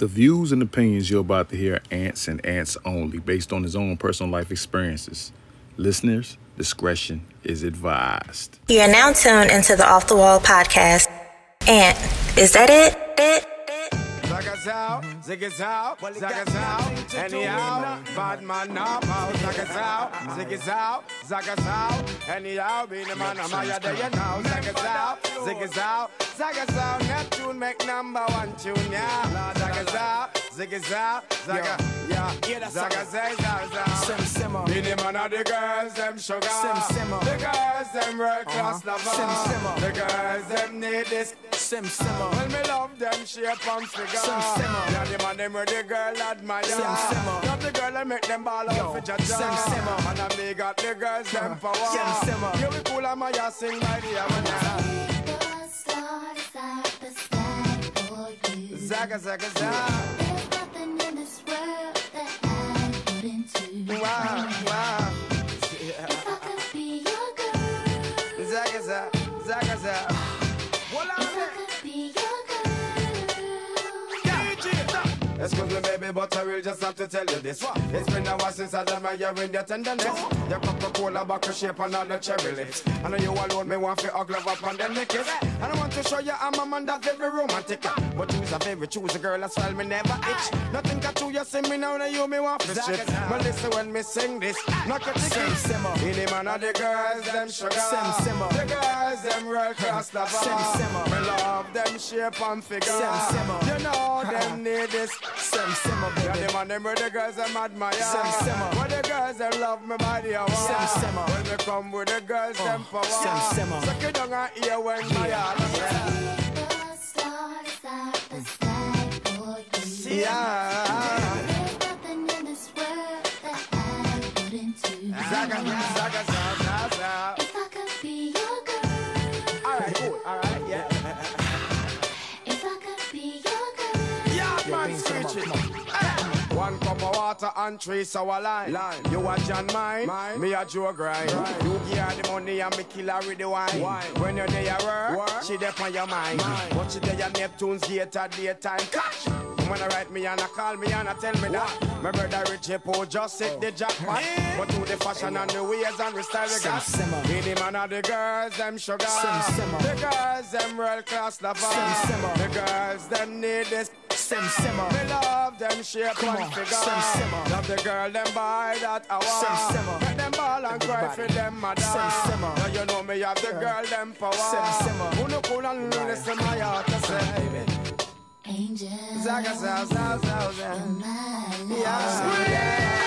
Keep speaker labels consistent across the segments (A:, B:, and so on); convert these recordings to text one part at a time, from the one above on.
A: The views and opinions you're about to hear are ants and ants only, based on his own personal life experiences. Listeners, discretion is advised.
B: You are now tuned into the Off the Wall podcast. Ant, is that it? It?
C: Zagas out, ziggas out, zagas out, anyhow, bad man now, out, zagas out, ziggas out, zagas out, anyhow, be the man, I'm out there, you know, zagas out, ziggas out, zagas out, Neptune make number one tune, yeah, zagas out, ziggas out, zaga, yeah, zagas say, zagas
D: Sim simmer.
C: Be the man of the girls, them sugar,
D: Sim simmer.
C: the girls, them world class
D: Uh-huh.
C: lover,
D: Sim simmer.
C: the girls, them need this,
D: Sim simmer.
C: well, me love them shape and figure.
D: Sim simmer.
C: Yeah, the man them where the girl admire.
D: Sim simmer.
C: Love the girl and make them ball
D: Yo,
C: out for jaja.
D: sim simmer.
C: And I me got the girls them power.
D: Sim simmer.
C: You be cool and my ass sing by the hour. Zaga zaga zaga. Wow wow. Zaga zaga zaga zaga. Excuse me, baby, but I will just have to tell you this. It's been a while since I done my year in your tenderness. Your Coca-Cola bottle shape and all the cherry lips. I know you alone, me want to hug love up and then lick it. And I want to show you I'm a man that's very romantic. But you's a very choosy girl, that's why me never itch. Nothing got to you, see me now, now you me want to shit. But listen when me sing this, knock a
D: Sim
C: ticket.
D: simmer.
C: In the man of the girls, them sugar.
D: Sim simmer.
C: The girls, them class lover.
D: Sim simmer.
C: Me love them shape and figure.
D: Sim simmer.
C: You know them need this.
D: Sim simmer,
C: Yeah,
D: baby.
C: them and them where the girls them admire.
D: Sim simmer.
C: Where the girls them love me body hour.
D: Sim simmer.
C: When me come with the girls uh, them power.
D: Sim simmer.
C: Suck it down and hear when my heart Yeah. Zaga, zaga, zaga, zaga. Water and three sour lime. line. You a John mine, mine. me a Joe grind. You give her the money and me kill her with the wine. wine. When you're there work, work, she there on your mind. mind. But she there at Neptune's gate at daytime. Catch! When I write me and I call me and I tell me that My brother Richie Poe just hit the jackpot oh. But to the fashion and the ways and the style we got. Be the man of the girls, them sugar
D: Sim.
C: The girls, them world class lover. The girls, them need this
D: Sim simmer.
C: me love them shape
D: Come
C: and
D: on,
C: figure.
D: sim simmer.
C: Love the girl them buy that hour.
D: Sim simmer.
C: Make them ball and cry
D: Everybody.
C: for them mother.
D: Sim simmer.
C: Now you know me have the girl them power.
D: Sim simmer.
C: Who no cool and listen my heart to say. Zaga zaga zaga zaga. Yeah. Yeah.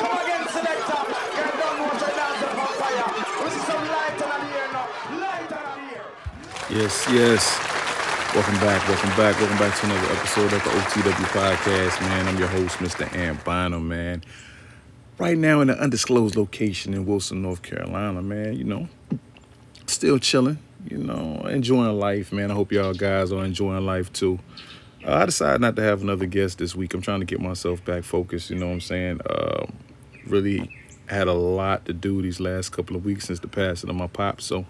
C: Come again, selector. Get down, watch your dance on fire. We see some light on the air now. Light on the air.
A: Yes, yes. Welcome back, welcome back, welcome back to another episode of the OTW Podcast, man. I'm your host, Mr. Ant Bynum, man. Right now in an undisclosed location in Wilson, North Carolina, man, you know, still chilling, you know, enjoying life, man. I hope y'all guys are enjoying life too. Uh, I decided not to have another guest this week. I'm trying to get myself back focused, you know what I'm saying? Um, really had a lot to do these last couple of weeks since the passing of my pop, so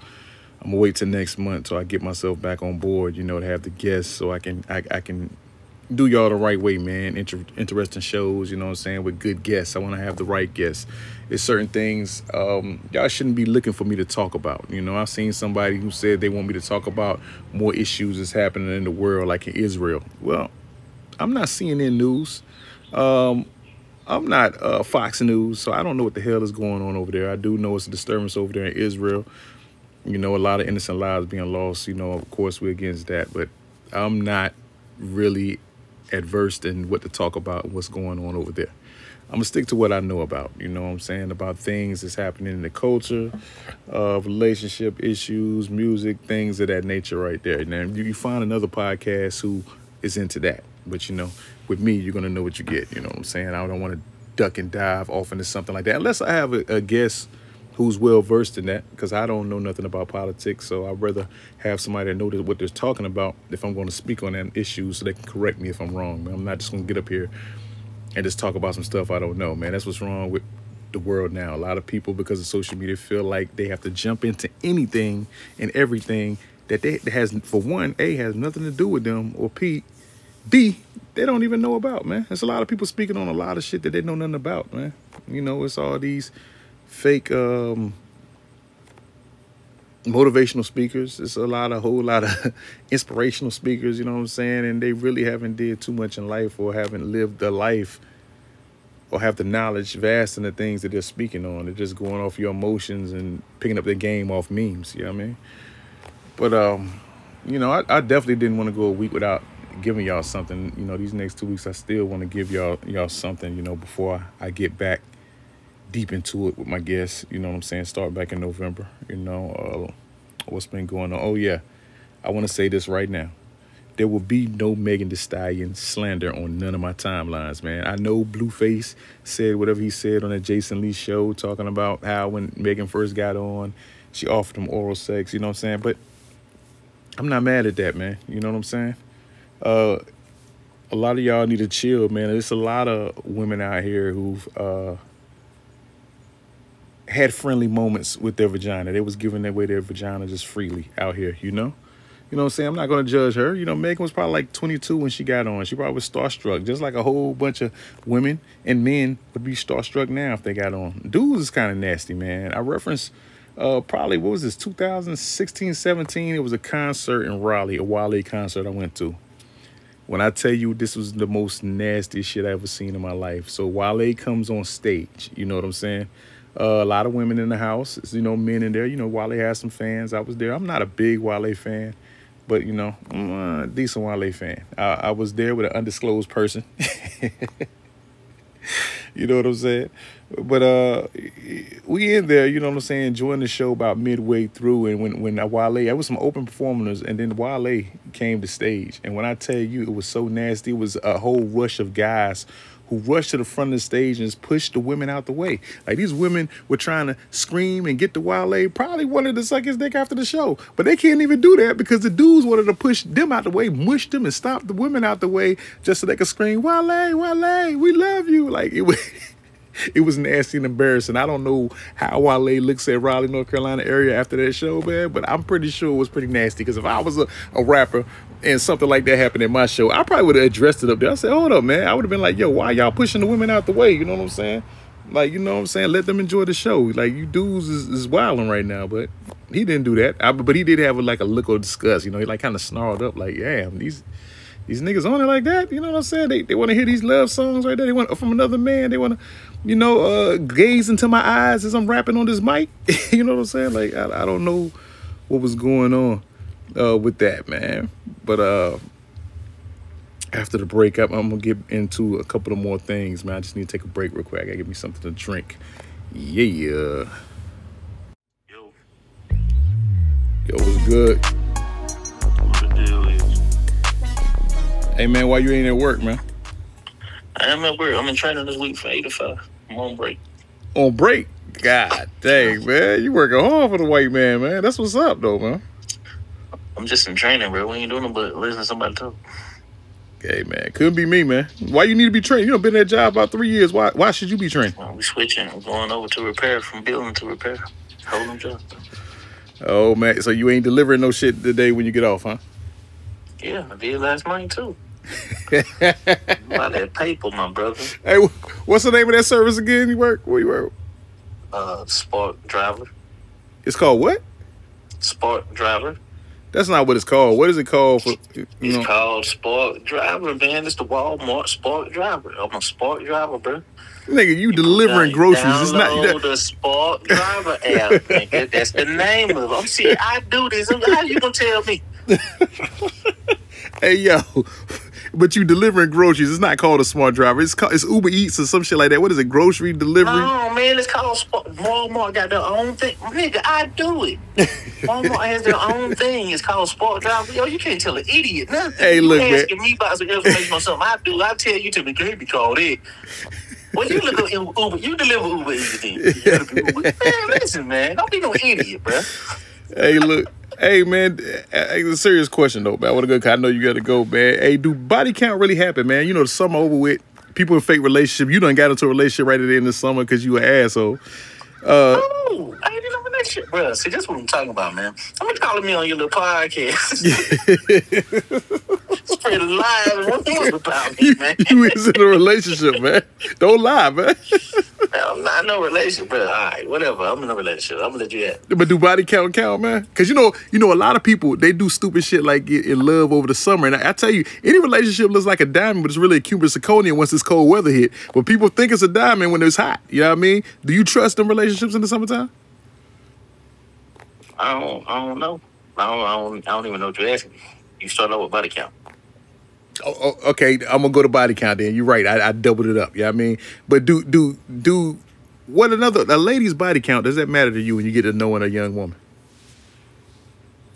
A: I'm gonna wait till next month till I get myself back on board, you know, to have the guests so I can I, I can do y'all the right way, man. Inter- interesting shows, you know what I'm saying, with good guests. I want to have the right guests. There's certain things um, y'all shouldn't be looking for me to talk about. You know, I've seen somebody who said they want me to talk about more issues that's happening in the world, like in Israel. Well, I'm not CNN News. Um, I'm not uh, Fox News, so I don't know what the hell is going on over there. I do know it's a disturbance over there in Israel. You know, a lot of innocent lives being lost. You know, of course, we're against that, but I'm not really adverse in what to talk about what's going on over there. I'm gonna stick to what I know about. You know what I'm saying about things that's happening in the culture, of relationship issues, music, things of that nature, right there. Now you, you find another podcast who is into that, but you know, with me, you're gonna know what you get. You know what I'm saying? I don't want to duck and dive off into something like that unless I have a, a guest who's well versed in that because I don't know nothing about politics. So I'd rather have somebody that knows what they're talking about if I'm going to speak on that issue so they can correct me if I'm wrong. I'm not just going to get up here and just talk about some stuff I don't know, man. That's what's wrong with the world now. A lot of people, because of social media, feel like they have to jump into anything and everything that they that has, for one, A, has nothing to do with them, or P, B, they don't even know about, man. There's a lot of people speaking on a lot of shit that they know nothing about, man. You know, it's all these fake um motivational speakers. It's a lot of whole lot of inspirational speakers, you know what I'm saying? And they really haven't did too much in life or haven't lived a life or have the knowledge vast in the things that they're speaking on. They're just going off your emotions and picking up their game off memes, you know what I mean? But um, you know, I, I definitely didn't want to go a week without giving y'all something. You know, these next two weeks I still want to give y'all y'all something, you know, before I get back deep into it with my guests. You know what I'm saying? Start back in November. You know, uh, what's been going on. Oh yeah. I want to say this right now. There will be no Megan Thee Stallion slander on none of my timelines, man. I know Blueface said whatever he said on the Jason Lee show, talking about how when Megan first got on, she offered him oral sex. You know what I'm saying? But I'm not mad at that, man. You know what I'm saying? Uh, a lot of y'all need to chill, man. There's a lot of women out here who've uh, had friendly moments with their vagina. They was giving away their vagina just freely out here, you know? You know what I'm saying? I'm not gonna judge her. You know, Megan was probably like 22 when she got on. She probably was starstruck, just like a whole bunch of women and men would be starstruck now if they got on. Dudes is kind of nasty, man. I reference uh probably what was this 2016, 17. It was a concert in Raleigh, a Wale concert I went to. When I tell you this was the most nasty shit I ever seen in my life. So Wale comes on stage, you know what I'm saying? Uh, a lot of women in the house, you know, men in there. You know, Wale has some fans. I was there. I'm not a big Wale fan but you know, I'm a decent Wale fan. I, I was there with an undisclosed person. you know what I'm saying? But uh, we in there, you know what I'm saying, enjoying the show about midway through, and when when Wale, it was some open performers, and then Wale came to stage, and when I tell you, it was so nasty. It was a whole rush of guys who rushed to the front of the stage and just pushed the women out the way. Like these women were trying to scream and get the Wale, probably wanted to suck his dick after the show. But they can't even do that because the dudes wanted to push them out the way, mush them and stop the women out the way just so they could scream, Wale, Wale, we love you. Like it was it was nasty and embarrassing. I don't know how Wale looks at Raleigh, North Carolina area after that show, man, but I'm pretty sure it was pretty nasty. Because if I was a, a rapper and something like that happened at my show, I probably would have addressed it up there. I said, hold up, man. I would have been like, yo, why y'all pushing the women out the way? You know what I'm saying? Like, you know what I'm saying? Let them enjoy the show. Like, you dudes is, is wilding right now, but he didn't do that. I, but he did have a, like a look of disgust. You know, he like kind of snarled up, like, damn, these these niggas on it like that. You know what I'm saying? They, they want to hear these love songs right there. They want from another man. They want to, you know, uh, gaze into my eyes as I'm rapping on this mic. you know what I'm saying? Like I, I don't know what was going on uh, with that, man. But uh, after the breakup, I'm gonna get into a couple of more things, man. I just need to take a break real quick. I gotta get me something to drink. Yeah. Yo,
E: Yo,
A: what's good?
E: what the deal is?
A: Hey, man, why you ain't at work, man?
E: I am at work. I'm in training this week for eight to five. I'm on break.
A: On break? God dang, man, you working hard for the white man, man. That's what's up, though, man.
E: I'm just in training, bro. We ain't doing nothing but listening to somebody talk.
A: Hey, man, couldn't be me, man. Why you need to be trained? You know, been in that job about three years. Why? Why should you be trained?
E: Well, we switching. We're going over to repair from building to repair. Holding job.
A: Oh man, so you ain't delivering no shit today when you get off, huh?
E: Yeah, I did last night too. About that paper, my brother.
A: Hey, what's the name of that service again? You work? Where you work?
E: Uh, Spark driver.
A: It's called what?
E: Spark driver.
A: That's not what it's called. What is it called for? You
E: It's
A: know,
E: called Spark driver, man. It's the Walmart Spark driver. I'm a Spark driver, bro.
A: nigga, you delivering
E: Down-
A: groceries. It's not.
E: Download the Spark Driver app. nigga. That's the name of it. I'm see, I do this. How you gonna tell me?
A: Hey yo, but you delivering groceries. It's not called a smart driver. It's called it's Uber Eats or some shit like that. What is it? Grocery delivery?
E: No, man, it's called Walmart got their own thing. Nigga, I do it. Walmart has their own thing. It's called Spark Driver. Yo, you can't tell an idiot nothing.
A: Hey,
E: you
A: look, man.
E: asking me about some information on something I do. I tell you to be great because it. Well, you look at Uber. You deliver Uber Eats then. You Uber. Man, listen, man. Don't be no idiot, bro.
A: Hey, look. Hey man, hey, a serious question though, man. What a good. go. I know you got to go, man. Hey, do body count really happen, man? You know, the summer over with. People in fake relationship. You done got into a relationship right at the end of the summer because you an asshole.
E: Uh, oh, I ain't even that shit, bro. See, that's what I'm talking about, man. I'm calling me on your little podcast. Spread it live. about me,
A: You,
E: man.
A: you is in a relationship, man. Don't lie, man.
E: I'm not in no relationship, but all right, whatever. I'm in a relationship. I'm gonna let you have.
A: But do body count count, man? Because you know, you know, a lot of people they do stupid shit like get in love over the summer. And I, I tell you, any relationship looks like a diamond, but it's really a cubic zirconia once this cold weather hit. But people think it's a diamond when it's hot. You know what I mean? Do you trust them relationships in the summertime?
E: I don't. I don't know. I don't. I don't, I don't even know what you're asking. You start out with body count.
A: Oh, oh, okay, I'm gonna go to body count. Then you're right. I, I doubled it up. You know I mean? But do do do what another a lady's body count does that matter to you when you get to knowing a young woman?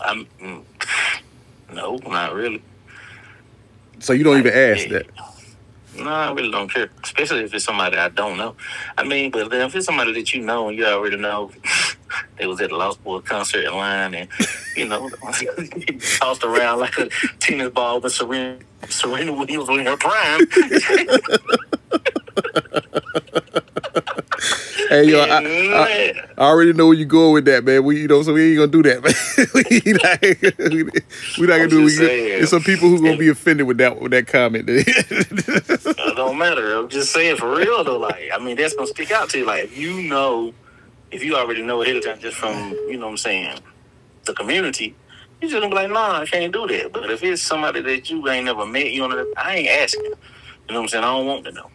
E: I'm. mm, No, not really.
A: So you don't even ask that.
E: No, I really don't care. Especially if it's somebody I don't know. I mean, but then if it's somebody that you know and you already know, they was at the Lost Boy concert in line and, you know, tossed around like a tennis ball with Serena, Serena Williams in her prime.
A: Hey yo, I, I, I already know where you going with that, man. We you know, so we ain't gonna do that, man. we not, we not gonna do. it. There's some people who gonna be offended with that with that comment.
E: It don't matter. I'm just saying for real though. Like, I mean, that's gonna stick out to you. Like, you know, if you already know ahead of time just from, you know what I'm saying, the community, you just gonna be like, nah, I can't do that. But if it's somebody that you ain't never met, you know, I ain't asking. You know what I'm saying? I don't want to know.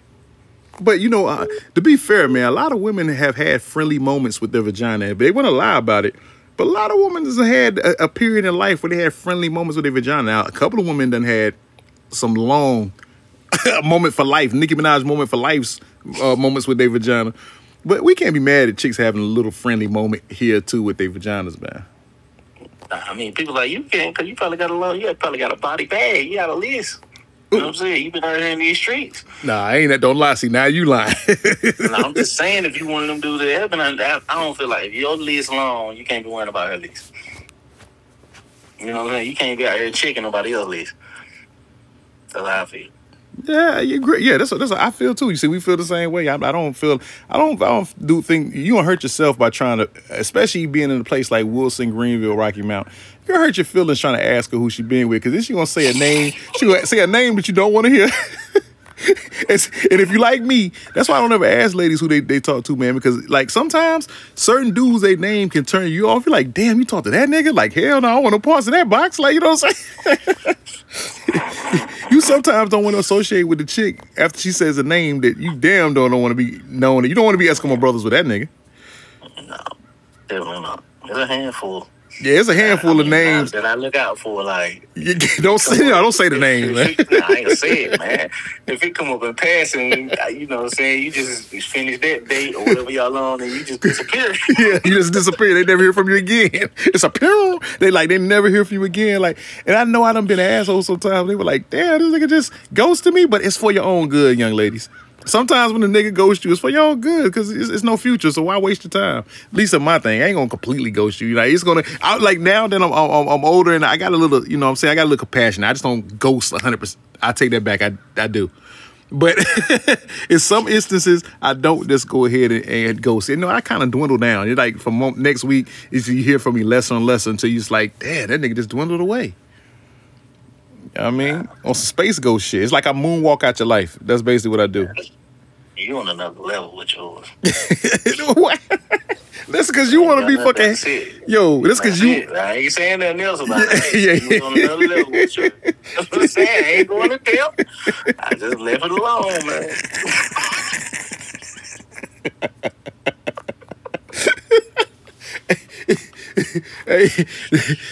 A: But you know, uh, to be fair, man, a lot of women have had friendly moments with their vagina. But They want to lie about it, but a lot of women has had a, a period in life where they had friendly moments with their vagina. Now, a couple of women done had some long moment for life, Nicki Minaj moment for life's uh, moments with their vagina. But we can't be mad at chicks having a little friendly moment here too with their vaginas, man.
E: I mean, people like you can't because you probably got a lot. You probably got a body bag. You got a list. You know what I'm saying? You've been out here in these streets.
A: Nah, I ain't that. Don't lie. See, now you lying.
E: I'm just saying, if you one of them dudes that have been, I, I don't feel like if your list long, you can't be worrying about her list. You know what I'm saying? You can't be out here checking nobody else's list. That's how I feel.
A: Yeah, you agree. Yeah, that's that's I feel too. You see, we feel the same way. I, I don't feel. I don't. I don't do think you don't hurt yourself by trying to, especially being in a place like Wilson, Greenville, Rocky Mount. You hurt your feelings trying to ask her who she been with because then she gonna say a name. She gonna say a name that you don't want to hear. And if you like me, that's why I don't ever ask ladies who they, they talk to, man. Because like sometimes certain dudes they name can turn you off. You're like, damn, you talk to that nigga? Like hell no, I want no parts in that box. Like you know what I'm saying? you sometimes don't want to associate with the chick after she says a name that you damn don't, don't want to be known. You don't want to be Eskimo brothers with that nigga.
E: No, definitely not. There's a handful.
A: Yeah, it's a handful
E: I
A: of names.
E: that I look out for. Like,
A: You- don't say, don't say the names, man.
E: Nah, I ain't gonna say it, man. If it come up in passing, you know what I'm saying? You just finish that date or whatever y'all on and you just disappear.
A: yeah, you just disappear. They never hear from you again. It's a pew. They like they never hear from you again. Like, and I know I done been an asshole sometimes. They were like, damn, this nigga just ghosted me, but it's for your own good, young ladies. Sometimes when the nigga ghosts you, it's for your good because it's, it's no future. So why waste your time? At least in my thing, I ain't gonna completely ghost you. Like it's gonna. I like now that I'm, I'm I'm older and I got a little, you know, what I'm saying I got a little compassion. I just don't ghost 100. percent I take that back. I I do. But in some instances, I don't just go ahead and, and ghost. You know, I kind of dwindle down. You're like, from next week, is you hear from me less and less until you're just like, damn, that nigga just dwindled away. You know what I mean, on some space ghost shit. It's like I moonwalk out your life. That's basically what I do.
E: You on another level with yours.
A: That's because you want to be
E: That's
A: fucking. Yo, that's because you.
E: it. I ain't saying nothing else about it.
A: Yeah,
E: You on another level with yours. That's what I'm saying. I ain't going to tell. I just left it alone, man.
A: Hey,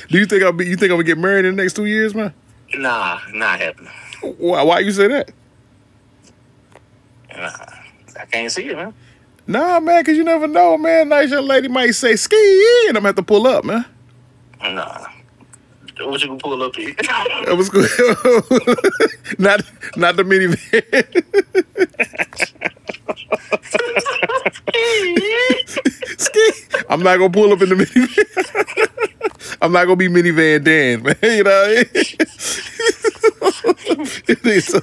A: do you think I'll be? You think I'm gonna get married in the next two years, man?
E: Nah, not happening.
A: Why? Why you say that?
E: Nah, can't see it, man.
A: Nah, man, because you never know, man. Nice young lady might say ski, and I'm gonna have to pull up, man.
E: Nah. What you can pull up here?
A: That was good. not, not the minivan. ski. I'm not gonna pull up in the minivan. I'm not gonna be minivan Dan, man. You know what I mean? So-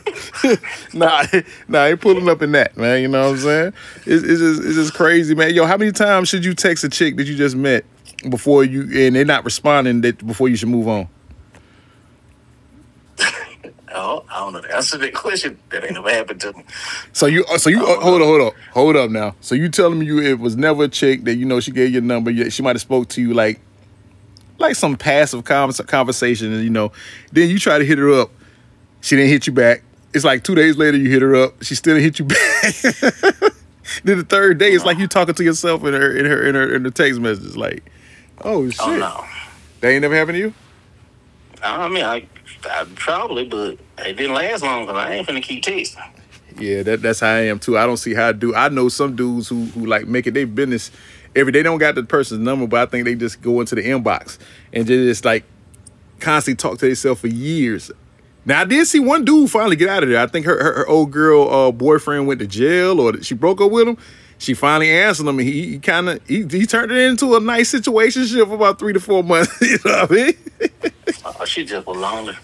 A: nah, nah, I ain't pulling up in that, man. You know what I'm saying? It's, it's just, it's just crazy, man. Yo, how many times should you text a chick that you just met before you and they're not responding that before you should move on?
E: Oh, I don't know the answer to that question. That ain't never happened to me.
A: So you, so you, uh, hold up, hold up, hold up now. So you telling me you it was never a chick that you know she gave you a number, she might have spoke to you like, like some passive conversation, and you know, then you try to hit her up, she didn't hit you back. It's like two days later you hit her up, she still didn't hit you back. then the third day it's like you talking to yourself in her in her in her in the text messages, like, oh, oh shit,
E: Oh no.
A: that ain't never happened to you.
E: I mean, I, I probably, but it didn't last long because I ain't finna keep texting.
A: Yeah, that, that's how I am too. I don't see how I do. I know some dudes who who like make it their business every. They don't got the person's number, but I think they just go into the inbox and just like constantly talk to themselves for years. Now I did see one dude finally get out of there. I think her her, her old girl uh, boyfriend went to jail or she broke up with him. She finally answered him, and he, he kind of he, he turned it into a nice situation for about three to four months. you know what I mean?
E: Oh, she just was lonely.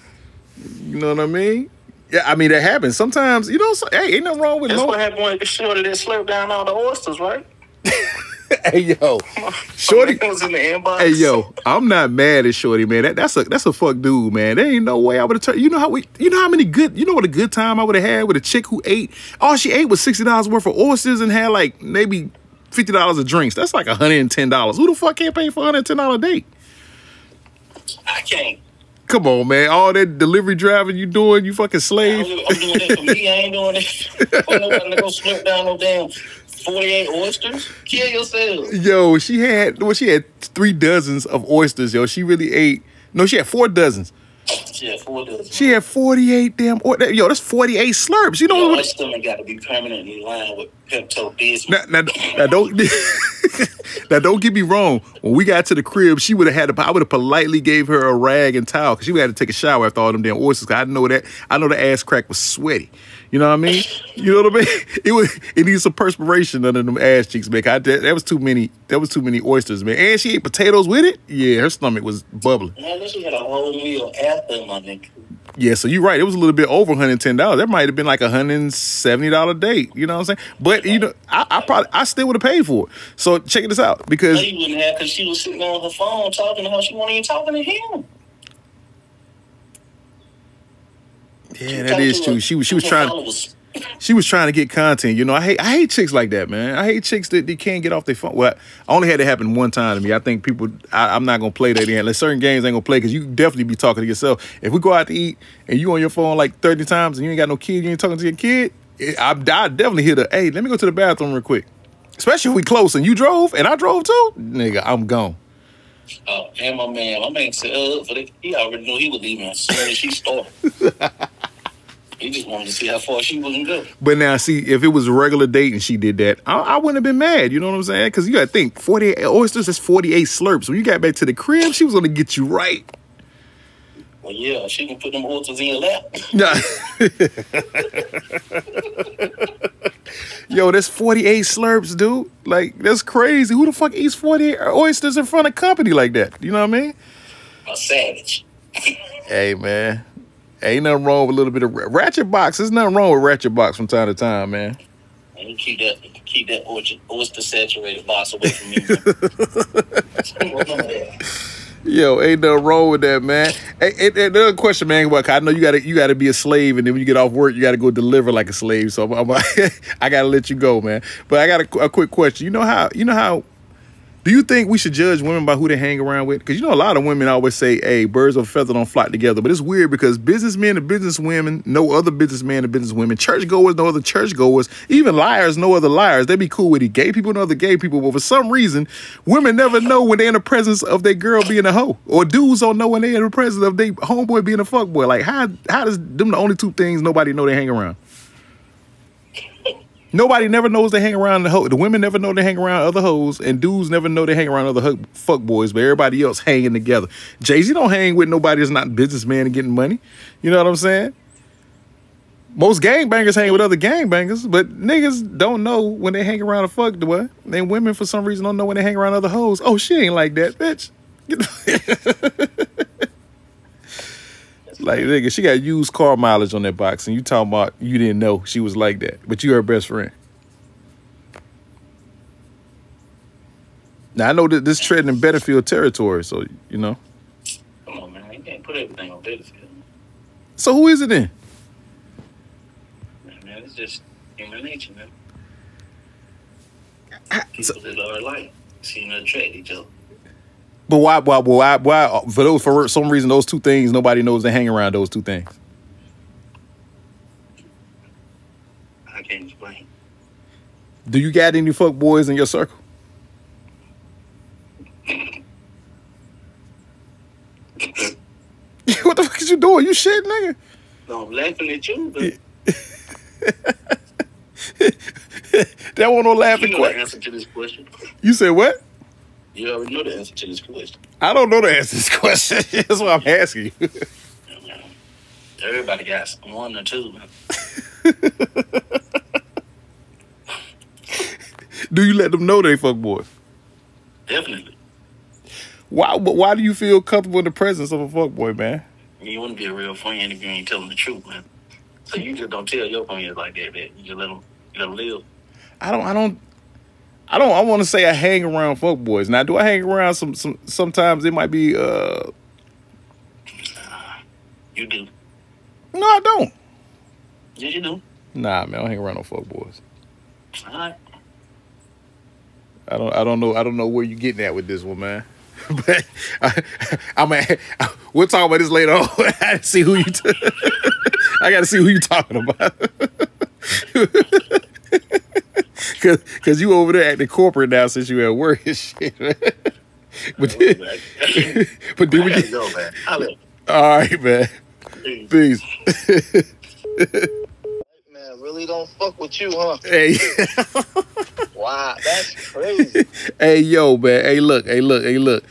A: You know what I mean? Yeah, I mean that happens sometimes. You know, so, hey, ain't nothing wrong with
E: That's
A: no.
E: what happened when the shorty that slurped down all the oysters, right?
A: Hey yo, Shorty.
E: Was in the inbox.
A: Hey yo, I'm not mad at Shorty, man. That, that's a that's a fuck dude, man. There ain't no way I would have turned. You know how we, you know how many good, you know what a good time I would have had with a chick who ate. All she ate was sixty dollars worth of oysters and had like maybe fifty dollars of drinks. That's like hundred and ten dollars. Who the fuck can't pay for hundred and ten dollar date?
E: I can't.
A: Come on, man. All that delivery driving you doing, you fucking slave.
E: I'm doing that for me. I ain't doing it for gonna go slurp down no damn 48 oysters. Kill yourself.
A: Yo, she had well, she had three dozens of oysters. Yo, she really ate. No, she had four dozens.
E: Yeah, four dozen.
A: She had forty eight damn. oy- Yo, that's forty eight slurps. You know
E: Yo,
A: what?
E: my stomach got to be permanently lined with Pepto
A: Now,
E: Bismol.
A: now, now don't now don't get me wrong. When we got to the crib, she would have had to. I would have politely gave her a rag and towel because she would have to take a shower after all them damn oysters. I know that. I know the ass crack was sweaty. You know what I mean? You know what I mean? It was. It needs some perspiration under them ass cheeks, man. I, that, that was too many. That was too many oysters, man. And she ate potatoes with it. Yeah, her stomach was bubbling.
E: Man, this had a whole meal after my nigga.
A: Yeah, so you're right. It was a little bit over $110. That might have been like a $170 date. You know what I'm saying? But you know, I, I probably I still would have paid for it. So check this out
E: No,
A: because
E: you wouldn't have because she was sitting on her phone talking to her. She wasn't even talking to him.
A: Yeah, that is true. She was she was trying
E: Followers.
A: she was trying to get content. You know, I hate I hate chicks like that, man. I hate chicks that they can't get off their phone. Well, I only had it happen one time to me. I think people I, I'm not gonna play that in. Like certain games I ain't gonna play because you definitely be talking to yourself. If we go out to eat and you on your phone like 30 times and you ain't got no kid, you ain't talking to your kid. it- I, I definitely hit a hey, let me go to the bathroom real quick. Especially if we close and you drove and I drove too, nigga, I'm gone.
E: Oh, and my man, my man said, uh, for the, he already knew he was leaving as soon as she started. he just wanted to see how far she was gonna go.
A: But now, see, if it was a regular date and she did that, I, I wouldn't have been mad. You know what I'm saying? Because you got to think, 48 oysters is 48 slurps. When you got back to the crib, she was going to get you right.
E: Well, yeah, she can put them oysters in your lap.
A: Nah. Yo, that's 48 slurps, dude. Like, that's crazy. Who the fuck eats 48 oysters in front of company like that? You know what I mean?
E: A savage.
A: Hey, man. Ain't nothing wrong with a little bit of ratchet box. There's nothing wrong with ratchet box from time to time, man.
E: And keep that keep that oyster, oyster saturated box away from me. man. Remember that.
A: Yo, ain't nothing wrong with that, man. Hey, hey, hey, another question, man. I know you gotta you gotta be a slave, and then when you get off work, you gotta go deliver like a slave. So I'm, I'm, I gotta let you go, man. But I got a, a quick question. You know how you know how. Do you think we should judge women by who they hang around with? Because you know a lot of women always say, "Hey, birds of a feather don't flock together." But it's weird because businessmen and businesswomen know other businessmen and businesswomen. Churchgoers know other churchgoers. Even liars know other liars. They be cool with it. Gay people know other gay people. But for some reason, women never know when they're in the presence of their girl being a hoe, or dudes don't know when they're in the presence of their homeboy being a fuckboy. Like how how does them the only two things nobody know they hang around? Nobody never knows they hang around the hoe. The women never know they hang around other hoes, and dudes never know they hang around other hu- fuck boys. But everybody else hanging together. Jay Z don't hang with nobody that's not a businessman and getting money. You know what I'm saying? Most gangbangers hang with other gangbangers, but niggas don't know when they hang around a fuck boy. And women for some reason don't know when they hang around other hoes. Oh, she ain't like that, bitch. like nigga, she got used car mileage on that box, and you talking about you didn't know she was like that, but you her best friend. Now I know that this treading in Battlefield territory, so you know.
E: Come on, man. You can't put everything on Battlefield.
A: So who is it then?
E: Man, it's just human nature, man.
A: So-
E: People that are alike seem to attract each other.
A: But why, why, why, why? For those, for some reason, those two things, nobody knows they hang around those two things.
E: I can't explain.
A: Do you got any fuck boys in your circle? what the fuck is you doing? You shit, nigga.
E: No, I'm laughing at you, but
A: That one no
E: you
A: laughing
E: know the
A: question.
E: answer to this question.
A: You said what?
E: You already know the answer to this question.
A: I don't know the answer to this question. That's why I'm asking you.
E: Everybody got one or two.
A: Do you let them know they fuck boys?
E: Definitely.
A: Why? but Why do you feel comfortable in the presence of a fuck boy, man?
E: You wouldn't be a real friend if you ain't telling the truth, man. So you just don't tell your friends like that, man. You just let them, you let them live.
A: I don't. I don't. I don't. I want to say I hang around fuck boys. Now, do I hang around some? Some. Sometimes it might be. uh
E: You do.
A: No, I don't.
E: Yes, you do.
A: Nah, man, I don't hang around no fuck boys.
E: All right.
A: I don't. I don't know. I don't know where you getting at with this one, man. but I, I mean, we'll talk about this later on. I gotta see who you. T- I gotta see who you talking about. Cause, Cause you over there acting corporate now since you at work and shit. Oh, but then, but then
E: I
A: we get,
E: go, man. I live.
A: all right, man. Peace.
F: Man, really don't fuck with you, huh?
A: Hey,
F: Wow, that's crazy.
A: hey, yo, man. Hey, look. Hey, look. Hey, look.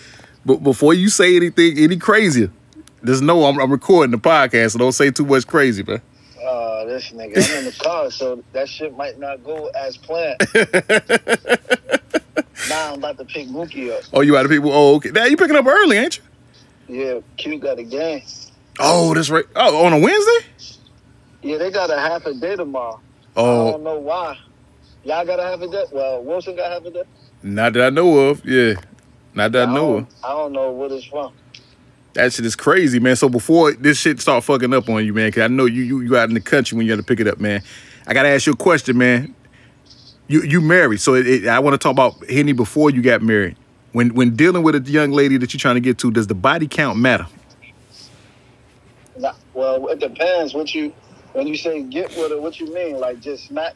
A: But before you say anything any crazier, just know I'm, I'm recording the podcast, so don't say too much crazy, man.
F: Uh, this nigga, I'm in the car, so that shit might not go as planned. now I'm about to pick Mookie up.
A: Oh, you out of people? Oh, okay. Now you picking up early, ain't you?
F: Yeah, Q got a game.
A: Oh, that's right. Oh, on a Wednesday?
F: Yeah, they got a half a day tomorrow. Oh. I
A: Oh,
F: don't know why. Y'all got a half a day? Well, Wilson got half a day?
A: not that I know of. Yeah, not that I know of.
F: I don't know what it's from.
A: That shit is crazy, man. So before this shit start fucking up on you, man, because I know you, you you out in the country when you have to pick it up, man. I gotta ask you a question, man. You you married, so it, it, I want to talk about Henny before you got married. When when dealing with a young lady that you're trying to get to, does the body count matter?
F: Nah, well, it depends what you, when you say get with her, what you mean? Like just not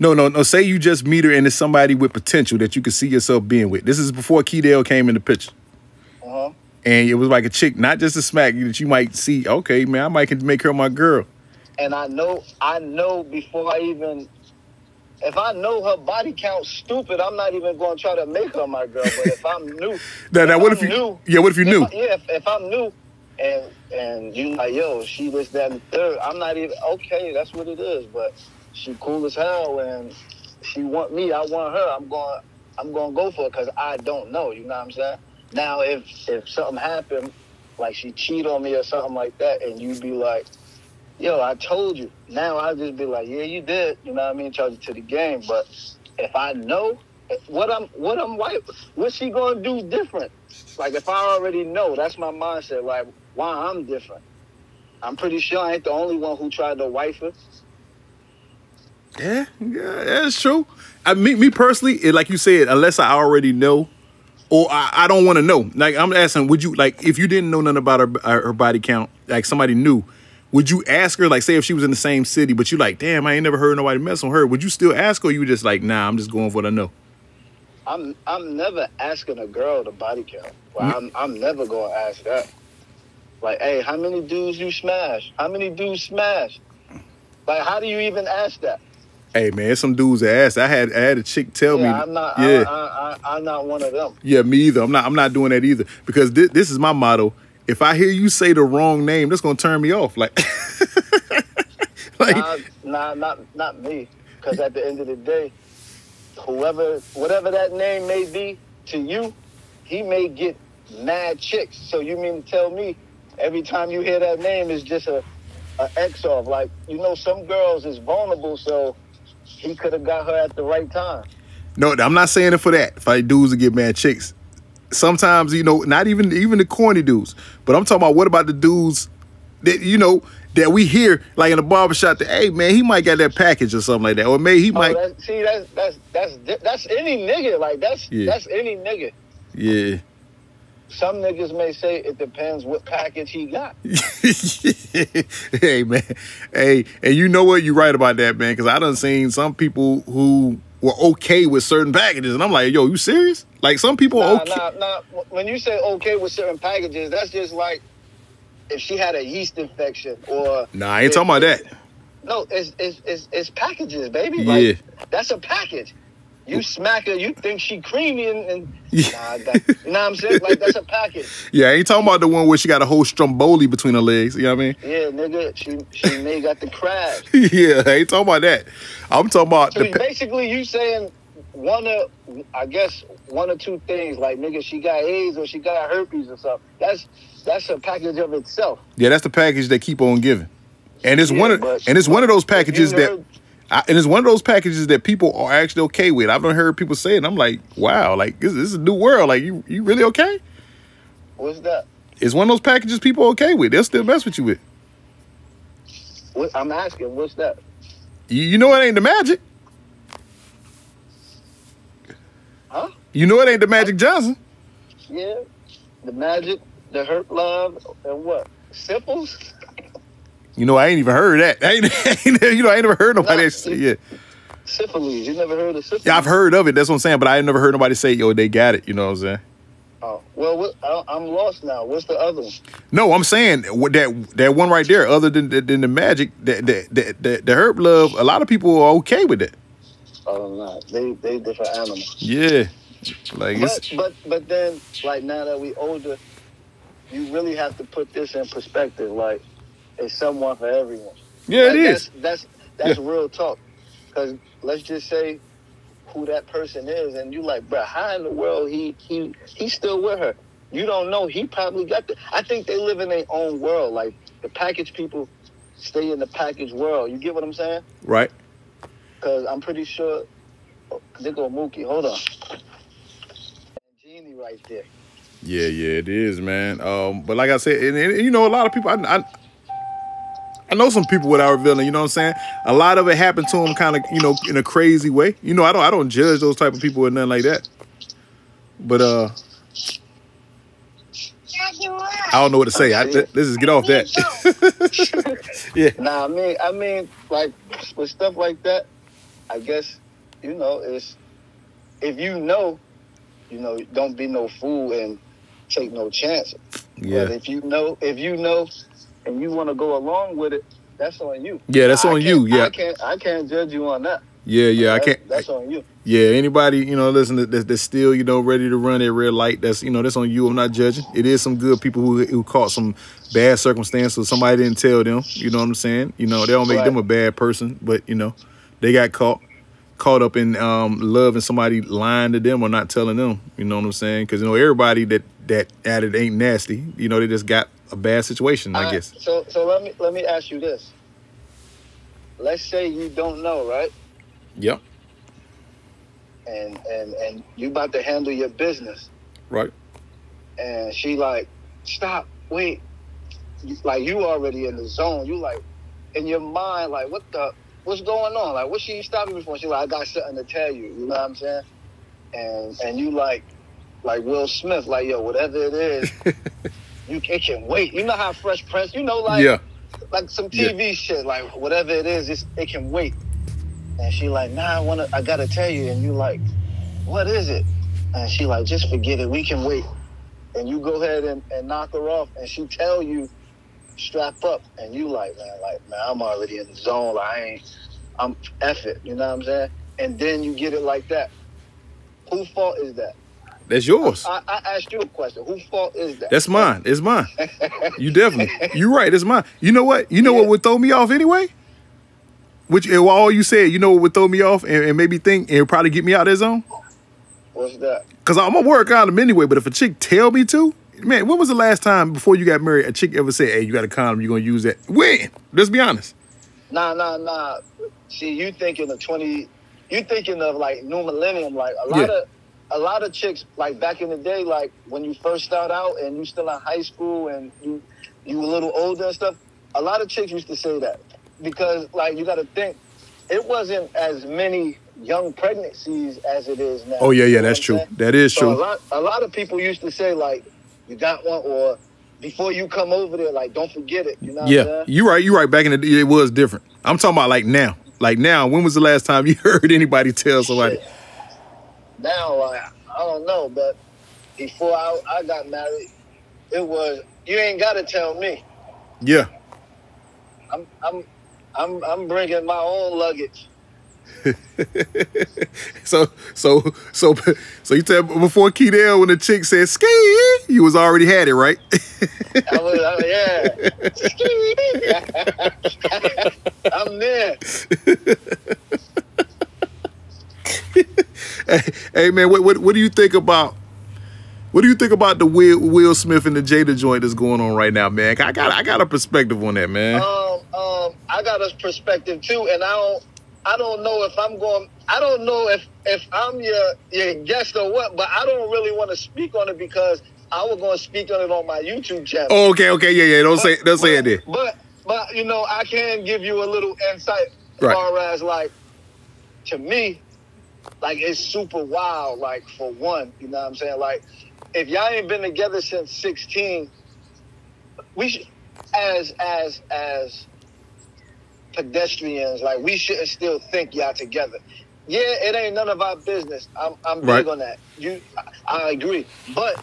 A: No, no, no. Say you just meet her and it's somebody with potential that you could see yourself being with. This is before Keydale came in the picture. And it was like a chick, not just a smack that you might see, okay, man, I might can make her my girl.
F: and I know I know before I even if I know her body count stupid, I'm not even going to try to make her my girl. But if I'm new,
A: Now, now what
F: I'm
A: if you
F: new,
A: Yeah, what if you
F: if
A: knew?
F: I- yeah, if, if I'm new and and you like yo, she this that and third, I'm not even okay. That's what it is. But she cool as hell, and she want me. I want her. I'm going. I'm going to go for it because I don't know. You know what I'm saying? Now, if if something happened, like she cheat on me or something like that, and you'd be like, yo, I told you. Now I'll just be like, yeah, you did. You know what I mean? Charge it to the game. But if I know what I'm, what I'm white, what's she gonna do different? Like if I already know, that's my mindset. Like why I'm different. I'm pretty sure I ain't the only one who tried to wife her.
A: Yeah, yeah, that's true. I me, me personally, it, like you said, unless I already know, or I, I don't want to know. Like I'm asking, would you like if you didn't know nothing about her her body count, like somebody knew, would you ask her? Like, say if she was in the same city, but you like, damn, I ain't never heard nobody mess on her. Would you still ask her? Or you just like, nah, I'm just going for what I know.
F: I'm I'm never asking a girl the body count. Well, I'm I'm never gonna ask that. Like, hey, how many dudes you smash? How many dudes smash? Like, how do you even ask that?
A: Hey man, some dudes asked. I had I had a chick tell
F: yeah,
A: me,
F: I'm not.
A: yeah,
F: I, I'm not one of them.
A: yeah, me either. I'm not I'm not doing that either because thi- this is my motto. If I hear you say the wrong name, that's gonna turn me off. Like, like
F: Nah, nah, not not me. Because at the end of the day, whoever, whatever that name may be to you, he may get mad chicks. So you mean to tell me every time you hear that name is just a, a X off? Like you know, some girls is vulnerable, so he could have got her at the right time.
A: No, I'm not saying it for that. For dudes to get mad chicks. Sometimes, you know, not even even the corny dudes. But I'm talking about what about the dudes that, you know, that we hear like in the barbershop that hey man he might got that package or something like that or maybe he
F: Oh,
A: might
F: that, see, that's that's that's that's any nigga. Like that's
A: Yeah.
F: that's any nigga.
A: yeah
F: Some niggas may say it depends what package he got.
A: hey man hey and you know what you're right about that man because I done seen some people who were okay with certain packages and I'm like yo you serious like some people are
F: Nah,
A: okay
F: nah, nah. When you say okay with certain packages, that's just like if she had a yeast infection or
A: nah I ain't talking about that
F: no, it's it's it's, it's packages, baby.
A: Yeah.
F: Like, that's a package. You smack her, you think she creamy and, and
A: Yeah.
F: nah, that, you know what I'm saying? Like that's a package.
A: yeah I ain't talking about the one where she got a whole stromboli between her legs you know what I mean
F: Yeah, nigga, she she may got the crabs.
A: yeah I ain't talking about that I'm talking about
F: So
A: the
F: basically, you saying one of, I guess, one or two things, like nigga, she got AIDS or she got herpes or something. That's that's a package of itself.
A: Yeah, that's the package they keep on giving, and it's
F: Yeah,
A: one of and it's one of those packages
F: You
A: that, I, and it's one of those packages that people are actually okay with. I've done heard people say it. and I'm like, wow, like this, this is a new world. Like you, you really okay?
F: What's that?
A: It's one of those packages people okay with. They'll still mess with you with.
F: What, I'm asking, what's that?
A: You, you know it ain't the magic.
F: Huh?
A: You know it ain't the Magic Johnson.
F: Yeah, the magic, the hurt love, and what? Simples?
A: You know I ain't even heard that. I ain't, you know I ain't never heard nobody
F: Nah,
A: actually say yeah.
F: Syphilis. You never heard of syphilis?
A: Yeah, I've heard of it. That's what I'm saying. But I ain't never heard nobody say, yo, they got it. You know what I'm saying?
F: Oh, well, what, I, I'm lost now. What's the other one?
A: No, I'm saying what that that one right there. Other than than the magic, that that that the, the herb love. A lot of people are okay with it.
F: Oh, no, they they different animals.
A: Yeah, like it's
F: But but but then, like now that we older, you really have to put this in perspective. Like, it's someone for everyone.
A: yeah,
F: Like,
A: it is.
F: That's that's, that's real talk. Because let's just say who that person is, and you like, bro, how in the world he he he's still with her? You don't know. He probably got the. I think they live in their own world. Like the package people stay in the package world. You get what I'm saying?
A: Right.
F: Because I'm pretty sure. Oh, there go Mookie. Hold on. Genie right there.
A: Yeah, yeah, it is, man. Um, but like I said, and, and, you know, a lot of people. I, I I know some people without revealing. You know what I'm saying? A lot of it happened to them, kind of, you know, in a crazy way. You know, I don't I don't judge those type of people or nothing like that. But uh, I don't know what to say. I, let's just get off that. yeah.
F: Nah, I mean, I mean, like with stuff like that, I guess you know, it's if you know, you know, don't be no fool and take no chance. But
A: Yeah.
F: if you know, if you know, and you want to go along with it, that's on you.
A: Yeah, that's on you, yeah.
F: I can't, I can't judge you on that.
A: Yeah, yeah. I can't.
F: That's on you.
A: Yeah, anybody, you know, listen, that, that's still, you know, ready to run that red light, that's, you know, that's on you. I'm not judging. It is some good people who who caught some bad circumstances. Somebody didn't tell them, you know what I'm saying? You know, they don't make
F: Right.
A: them a bad person, but, you know, they got caught, caught up in um, love and somebody lying to them or not telling them, you know what I'm saying? Because, you know, everybody that, that at it ain't nasty. You know, they just got a bad situation, I
F: Uh,
A: guess.
F: So, so let me let me ask you this. Let's say you don't know, right?
A: Yep.
F: And and and you about to handle your business.
A: Right.
F: and she like, stop, wait. Like you already in the zone. You like in your mind, like what the what's going on? Like what she stopping me for? She like, I got something to tell you. You know what I'm saying? And and you like like Will Smith, like yo, whatever it is, you it can wait. You know how Fresh Prince, you know, like
A: yeah.
F: like some TV shit, like whatever it is, it's, it can wait. And she like, nah, I wanna, I gotta tell you. And you like, what is it? And she like, just forget it. We can wait. And you go ahead and, and knock her off, and she tell you, strap up. And you like, man, like, man, I'm already in the zone. Like, I ain't, I'm F it. You know what I'm saying? And then you get it like that. Whose fault is that?
A: That's yours.
F: I, I asked you a question. Whose fault is that?
A: That's mine. It's mine. You definitely. You're right. It's mine. You know what? You know what would throw me off anyway? Which and all you said, you know what would throw me off and, and maybe think and probably get me out of that zone?
F: What's that?
A: Cause I'm gonna work on them anyway. But if a chick tell me to, man, when was the last time before you got married a chick ever said, "Hey, you got a condom? You gonna use that?" When? Let's be honest.
F: Nah, nah, nah. See, you thinking of twenty? You thinking of like new millennium? Like a lot
A: Yeah.
F: of, a lot of chicks like back in the day, like when you first start out and you still in high school and you you a little older and stuff. a lot of chicks used to say that because, like, you got to think, it wasn't as many young pregnancies as it is now.
A: Oh yeah,
F: You
A: yeah,
F: know
A: that's true.
F: Saying?
A: That is
F: So a
A: true.
F: lot, a lot of people used to say like, "You got one," or before you come over there, like, don't forget it. You know?
A: Yeah, you right. You right. Back in the day, it was different. I'm talking about like now. Like now, when was the last time you heard anybody tell somebody?
F: Shit. Now, like, I don't know, but before I, I got married, it was you ain't got to tell me.
A: Yeah.
F: I'm, I'm, I'm, I'm bringing my own luggage.
A: So so so so you tell before Keydale when the chick said ski, you was already had it right.
F: I was, I, yeah. I'm there.
A: Hey, hey, man, what, what what do you think about? What do you think about the Will, Will Smith and the Jada joint that's going on right now, man? I got I got a perspective on that, man.
F: Um, um, I got a perspective too, and I don't, I don't know if I'm going. I don't know if if I'm your your guest or what, but I don't really want to speak on it because I was going to speak on it on my YouTube channel.
A: Oh, okay, okay, yeah, yeah. Don't say don't say it
F: but,
A: there.
F: But but you know, I can give you a little insight as
A: Right.
F: far as like to me, like it's super wild. Like for one, you know what I'm saying? Like if y'all ain't been together since 16, we should as as as pedestrians, like we shouldn't still think y'all together. Yeah, it ain't none of our business. I'm I'm big
A: Right.
F: on that. You, I, I agree. But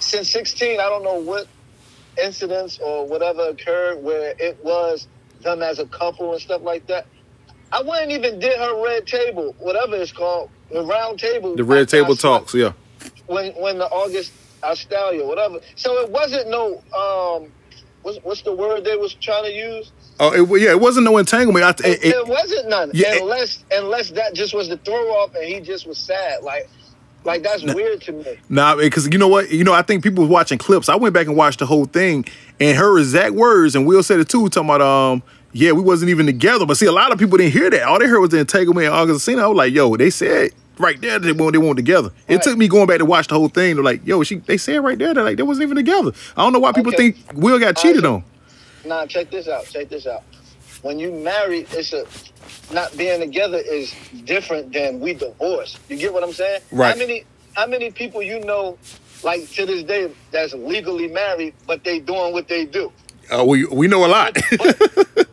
F: since 16, I don't know what incidents or whatever occurred where it was them as a couple and stuff like that. I wouldn't even did her red table, whatever it's called, the round table.
A: The Red Table Talks, yeah.
F: when when the August Alsina, whatever. So it wasn't no um, what's what's the word they was trying to use?
A: Oh, it, yeah, it wasn't no entanglement. I,
F: It,
A: it,
F: there wasn't none
A: Yeah,
F: unless unless that just was the throw off and he just was sad. Like like that's weird to me.
A: Nah, because you know what? You know, I think people was watching clips. I went back and watched the whole thing, and her exact words, and Will said it too, talking about um, yeah, we wasn't even together. But see, a lot of people didn't hear that. All they heard was the entanglement and Augustina. I was like, yo, they said right there they weren't, they weren't together. It took me going back to watch the whole thing. They're like, yo, she they said right there that like they wasn't even together. I don't know why people
F: Okay.
A: think Will got cheated on.
F: Nah, check this out. Check this out. When you married, it's a not being together is different than we divorced. You get what I'm saying?
A: Right.
F: How many how many people you know, like to this day, that's legally married, but they doing what they do,
A: Uh, we we know a lot,
F: but but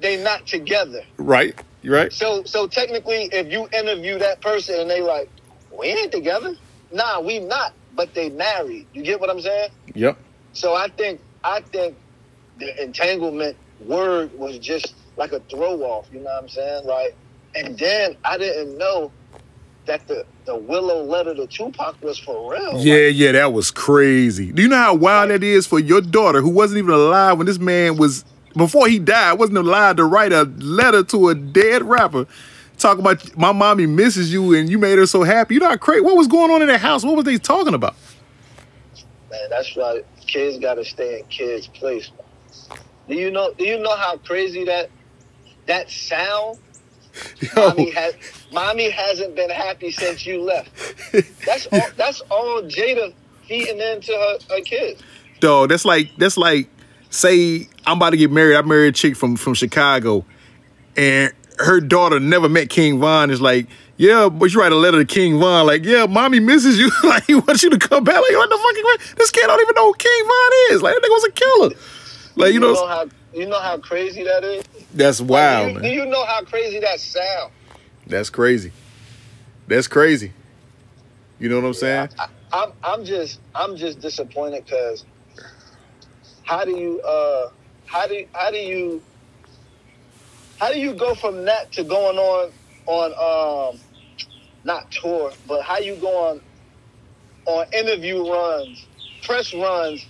F: they not together.
A: right? You right?
F: So so technically, if you interview that person and they like, we ain't together. Nah, we not, but they married. You get what I'm saying?
A: Yep.
F: So I think I think the entanglement word was just like a throw off. You know what I'm saying? Like, and then I didn't know that the the Willow letter to Tupac was for real.
A: Yeah, yeah, that was crazy. Do you know how wild that is for your daughter who wasn't even alive when this man was before he died, wasn't allowed to write a letter to a dead rapper talking about my mommy misses you and you made her so happy. You know how crazy what was going on in that house? What was they talking about?
F: man, that's why kids got to stay in kids' place. Do you know? Do you know how crazy that that sound?
A: Yo,
F: Mommy has mommy hasn't been happy since you left. That's all. That's all Jada feeding into her, her kids.
A: dog, that's like that's like say I'm about to get married. I married a chick from from Chicago, and her daughter never met King Von. Is like, yeah, but you write a letter to King Von, like, yeah, mommy misses you. like, he wants you to come back. Like, what the fuck? This kid don't even know who King Von is. Like, that nigga was a killer. Like, you know,
F: how you know how crazy that is.
A: that's wild,
F: do, you, do you know how crazy that sound?
A: That's crazy. That's crazy. You know what I'm saying?
F: I, I'm I'm just I'm just disappointed because how do you uh how do how do you how do you go from that to going on on um not tour but how you go on on interview runs press runs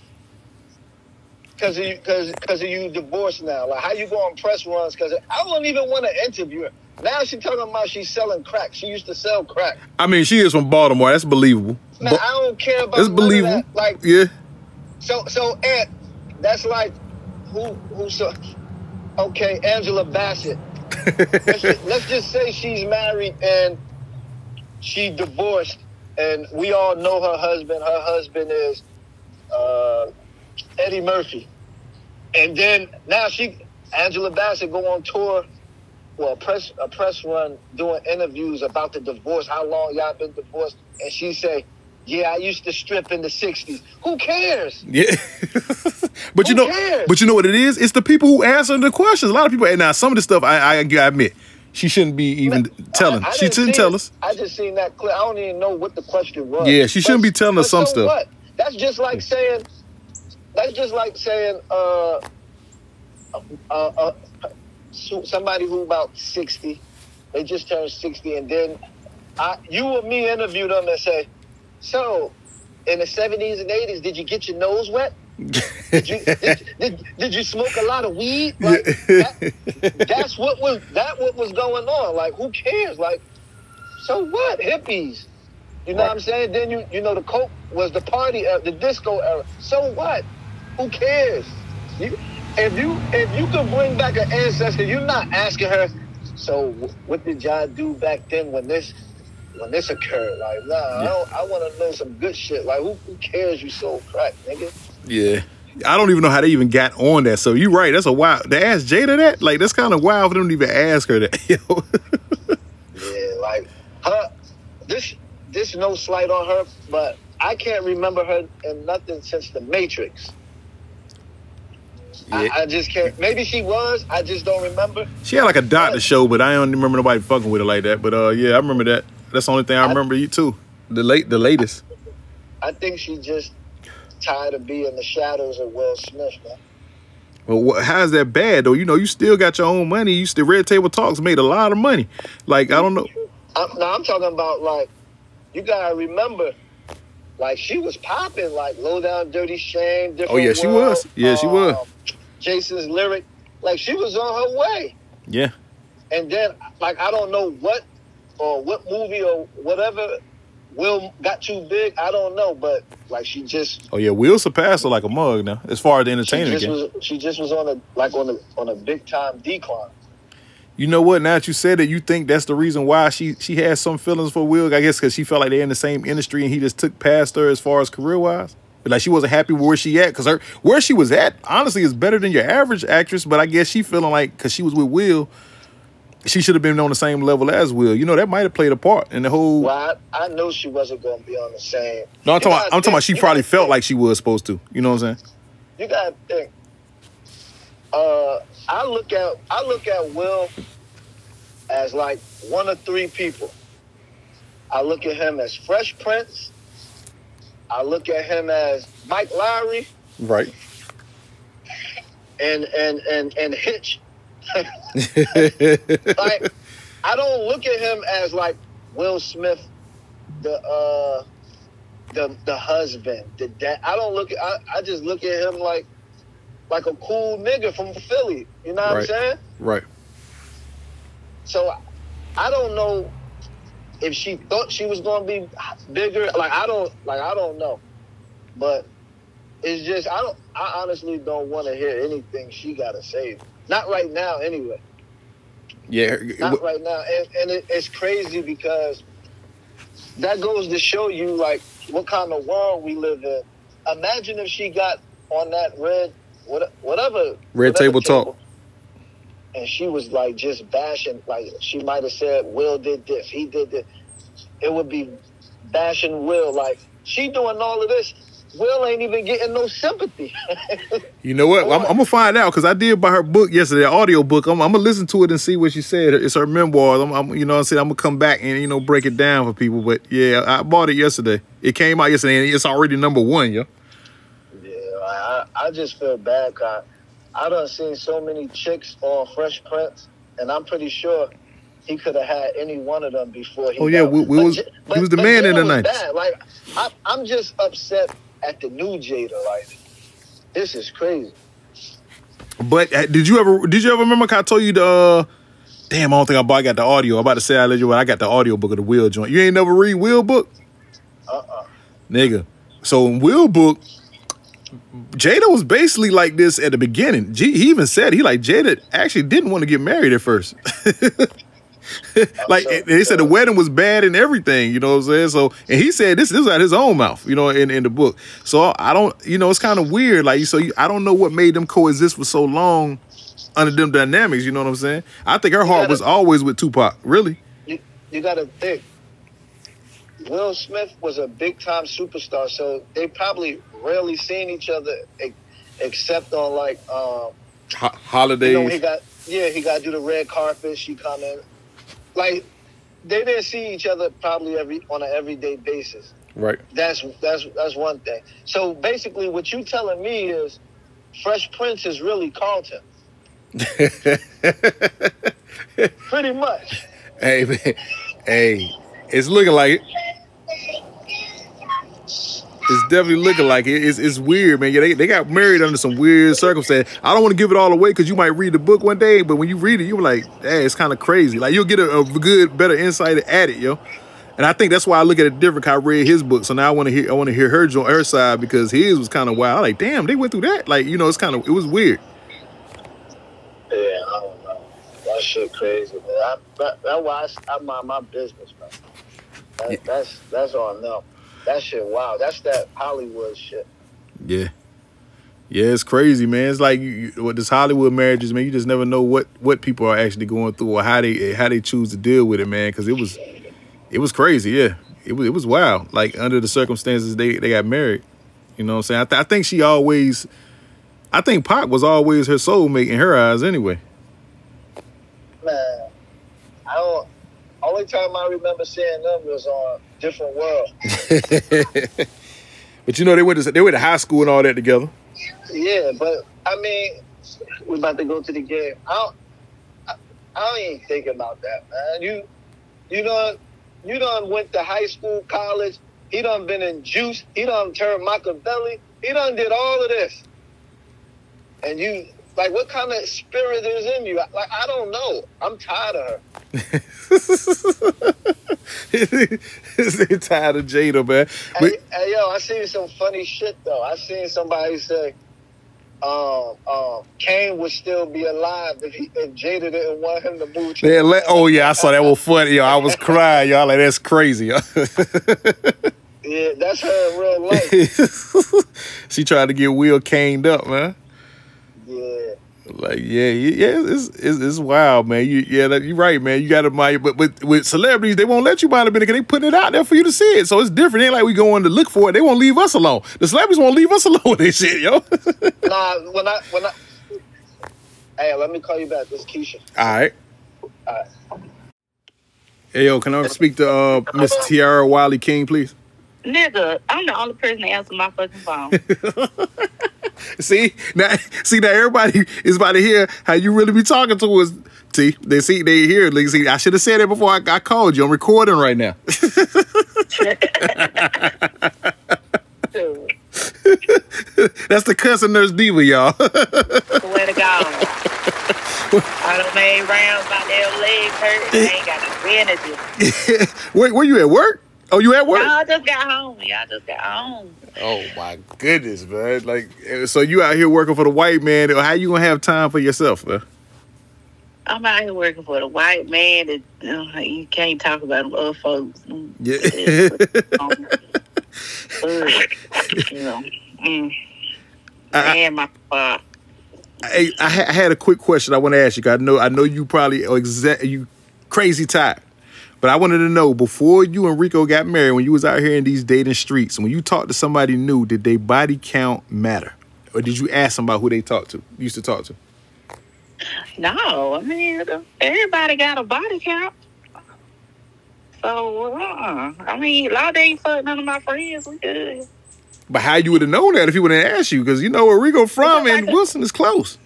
F: because you because because you divorced now like how you go on press runs because I don't even want to interview her now she talking about she's selling crack she used to sell crack
A: I mean, she is from Baltimore. That's believable. But
F: I don't care about
A: it's believable.
F: Like
A: yeah.
F: so, so Aunt, that's like who who so okay, Angela Bassett. let's, just, let's just say she's married and she divorced, and we all know her husband. Her husband is uh, Eddie Murphy. and then now she, Angela Bassett, go on tour, well, a press a press run doing interviews about the divorce, how long y'all been divorced, and she say, "Yeah, I used to strip in the '60s. Who cares?
A: Yeah. but you know,
F: cares?
A: but you know what it is? It's the people who answer the questions. A lot of people. And now some of the stuff, I, I, I admit, she shouldn't be even telling.
F: I- I
A: she
F: didn't
A: shouldn't tell
F: it.
A: us.
F: I just seen that clip. I don't even know what the question was.
A: Yeah, she shouldn't be telling us some
F: so
A: stuff.
F: What? That's just like saying. That's just like saying. Uh, uh, uh, so- somebody who about sixty, they just turned sixty, and then I, you or me interview them and say, "So, in the seventies and eighties, did you get your nose wet? Did you did, did, did you smoke a lot of weed? Like, that, that's what was that what was going on. Like, who cares? Like, so what? Hippies. You know what I'm saying? Then you you know the coke was the party era, the disco era. So what? Who cares? You, if you if you could bring back an ancestor, you're not asking her. So what did y'all do back then when this when this occurred? Like, nah, I. I want to know some good shit. Like, who, who cares? You sold crack, nigga.
A: Yeah. I don't even know how they even got on that. So you're right. That's a wild. They asked Jada that. Like that's kind of wild for them to even ask her that. Yo.
F: Yeah, like her. This this no slight on her, but I can't remember her in nothing since The Matrix. I, I just can't. Maybe she was. I just don't remember.
A: She had like a doctor show, but I don't remember nobody fucking with her like that. But uh, yeah, I remember that. That's the only thing I remember you too. The late, the latest.
F: I think she just tired of being the shadows of Will Smith, man.
A: Well, wha- how's that bad though? You know, you still got your own money. You still Red Table Talks made a lot of money. Like I don't know.
F: I'm, now I'm talking about like you gotta remember, like she was popping, like low down, dirty shame. Different
A: Oh, yeah, she
F: World,
A: was. Yeah, she was.
F: um, Jason's lyric, like she was on her way.
A: Yeah,
F: And then, like, I don't know what or what movie or whatever Will got too big. I don't know, but like she just
A: Oh yeah, Will surpassed her like a mug now, as far as the
F: she just was she just was on a like on a on a big time decline.
A: You know what? Now that you said it, you think that's the reason why she she has some feelings for Will. I guess because she felt like they're in the same industry and he just took past her as far as career wise. But Like she wasn't happy where she at because her where she was at honestly is better than your average actress. But I guess she feeling like because she was with Will, she should have been on the same level as Will. You know that might have played a part in the whole.
F: Well, I, I know she wasn't going to be on the same.
A: No, I'm talking. About, I'm talking about. She probably felt
F: think-
A: like she was supposed to. You know what I'm saying?
F: you gotta think. Uh, I look at I look at Will as like one of three people. I look at him as Fresh Prince. I look at him as Mike Lowrey
A: Right.
F: and and and and Hitch. like I don't look at him as like Will Smith, the uh the the husband, the dad. I don't look at I, I just look at him like like a cool nigga from Philly. You know what I'm saying?
A: Right.
F: So I don't know if she thought she was gonna be bigger. Like I don't like I don't know. But it's just I don't I honestly don't want to hear anything she gotta say. Not right now anyway.
A: Yeah.
F: Not right now. And, and it, it's crazy because that goes to show you like what kind of world we live in. Imagine if she got on that red what, whatever
A: Red
F: whatever
A: Table Talk.
F: and she was like just bashing like she might have said Will did this, he did this. It would be bashing Will like she doing all of this. Will ain't even getting no sympathy.
A: You know what? I'm, I'm gonna find out because I did buy her book yesterday, audio book. I'm, I'm gonna listen to it and see what she said. It's her memoir. I'm, I'm you know, what I'm saying I'm gonna come back and you know break it down for people. But yeah, I bought it yesterday. It came out yesterday and it's already number one, yo.
F: Yeah, I, I just feel bad. Cause I done seen so many chicks on Fresh Prince, and I'm pretty sure he could have had any one of them before he.
A: Oh, yeah, we- we
F: but
A: was-
F: J-
A: he was the man in the
F: night. Like I, I'm just upset at the new Jada. Like this is crazy.
A: But uh, did you ever did you ever remember? I told you the. Uh, damn, I don't think I bought. I got the audio. I'm about to say I let you. I got the audio book of the Will joint. You ain't never read Will book,
F: Uh uh
A: nigga. So in Will book, Jada was basically like this at the beginning. G, he even said he like Jada actually didn't want to get married at first. like
F: so-
A: they said the wedding was bad and everything, you know what I'm saying? So and he said this this was out his own mouth, you know, in, in the book. So I don't you know, it's kind of weird. Like so you, I don't know what made them coexist for so long under them dynamics, you know what I'm saying? I think her heart
F: gotta-
A: was always with Tupac, really.
F: you, you got to think. Will Smith was a big time superstar, so they probably rarely seen each other except on like um,
A: Ho-
F: you
A: holidays.
F: know he got yeah he got to do the red carpet. She come in like they didn't see each other probably every on an everyday basis.
A: right.
F: That's that's that's one thing. So basically, what you telling me is Fresh Prince is really Carlton, pretty much.
A: Hey, man. hey, it's looking like it. It's definitely looking like it. It's, it's weird, man. Yeah, they, they got married under some weird circumstance. I don't want to give it all away because you might read the book one day, but when you read it, you're like, hey, it's kind of crazy. Like you'll get a, a good, better insight at it, yo. And I think that's why I look at it different. 'cause I read his book, so now I want to hear, I want to hear her jo- her side because his was kind of wild. I'm like, damn, they went through that. Like, you know, it's kind of, it was weird.
F: Yeah, I don't know. That shit crazy, man. I, that, that's why I, I mind my business, man. That, That's that's on them. That shit, wow. That's that Hollywood shit.
A: Yeah. Yeah, it's crazy, man. It's like you, with this Hollywood marriages, man. You just never know what what people are actually going through or how they how they choose to deal with it, man. Because it was it was crazy. Yeah, it was it was wild. Like under the circumstances they they got married. You know what I'm saying? I, th- I think she always, I think Pac was always her soulmate in her eyes, anyway.
F: Man, I don't. Only time I remember seeing them was on Different World.
A: But you know they went to they went to high school and all that together.
F: Yeah, but I mean, we about to go to the game. I don't. I, I don't even think about that, man. You, you done, you done went to high school, college. He done been in juice. He done turned Machiavelli. He done did all of this. And you, like, what kind of spirit is in you? Like, I don't know. I'm tired of her.
A: they tired of Jada, man.
F: Hey, hey, yo, I seen some funny shit though. I seen somebody say, um, um, Caine would still be alive if, he, if Jada didn't want him to move. To
A: Yeah, let, oh yeah, I saw that was funny, yo. I was crying, y'all. Like that's crazy,
F: yeah, that's her in real life.
A: she tried to get Will caned up, man.
F: Yeah,
A: Like yeah, yeah, it's it's, it's wild, man. You yeah, that- you're right, man. You got to mind, but but with celebrities, they won't let you buy the because they putting it out there for you to see it. So it's different. It ain't like we going to look for it. They won't leave us alone. The celebrities won't leave us alone with this shit, yo. All
F: nah. When I when I, hey, let me call you back. This Keisha.
A: right.
F: All right.
A: Hey yo, can I speak to uh Miss Tiara Wiley King, please?
G: Nigga, I'm the only person to answer my fucking phone.
A: See now, see now everybody is about to hear how you really be talking to us. See, they see they hear. Like, see, I should have said it before I, I called you. I'm recording right now. That's the cussing nurse diva, y'all.
G: swear to God. I done made rounds, my damn legs hurt. I ain't got no energy.
A: where, where you at work? Oh, you at work?
G: Y'all just got home. Y'all just got home.
A: Oh my goodness, man! Like, eh, so you out here working for the white man? How you gonna have time for yourself, man?
G: I'm out here working for the white man that uh, you can't talk about them other folks.
A: Yeah.
G: um, uh, you know, mm,
A: I-
G: and my.
A: Hey, I, I had a quick question I want to ask you. I know I know you probably are exact you crazy tired, but I wanted to know before you and Rico got married, when you was out here in these dating streets, when you talked to somebody new, did they body count matter, or did you ask them about who they talked to, used to talk to?
G: No, I mean everybody got a body count. So uh, I mean, Law ain't fuck none of my friends. We good.
A: But how you would have known that if he would have asked you? Because you know where Rico from, and Wilson is close.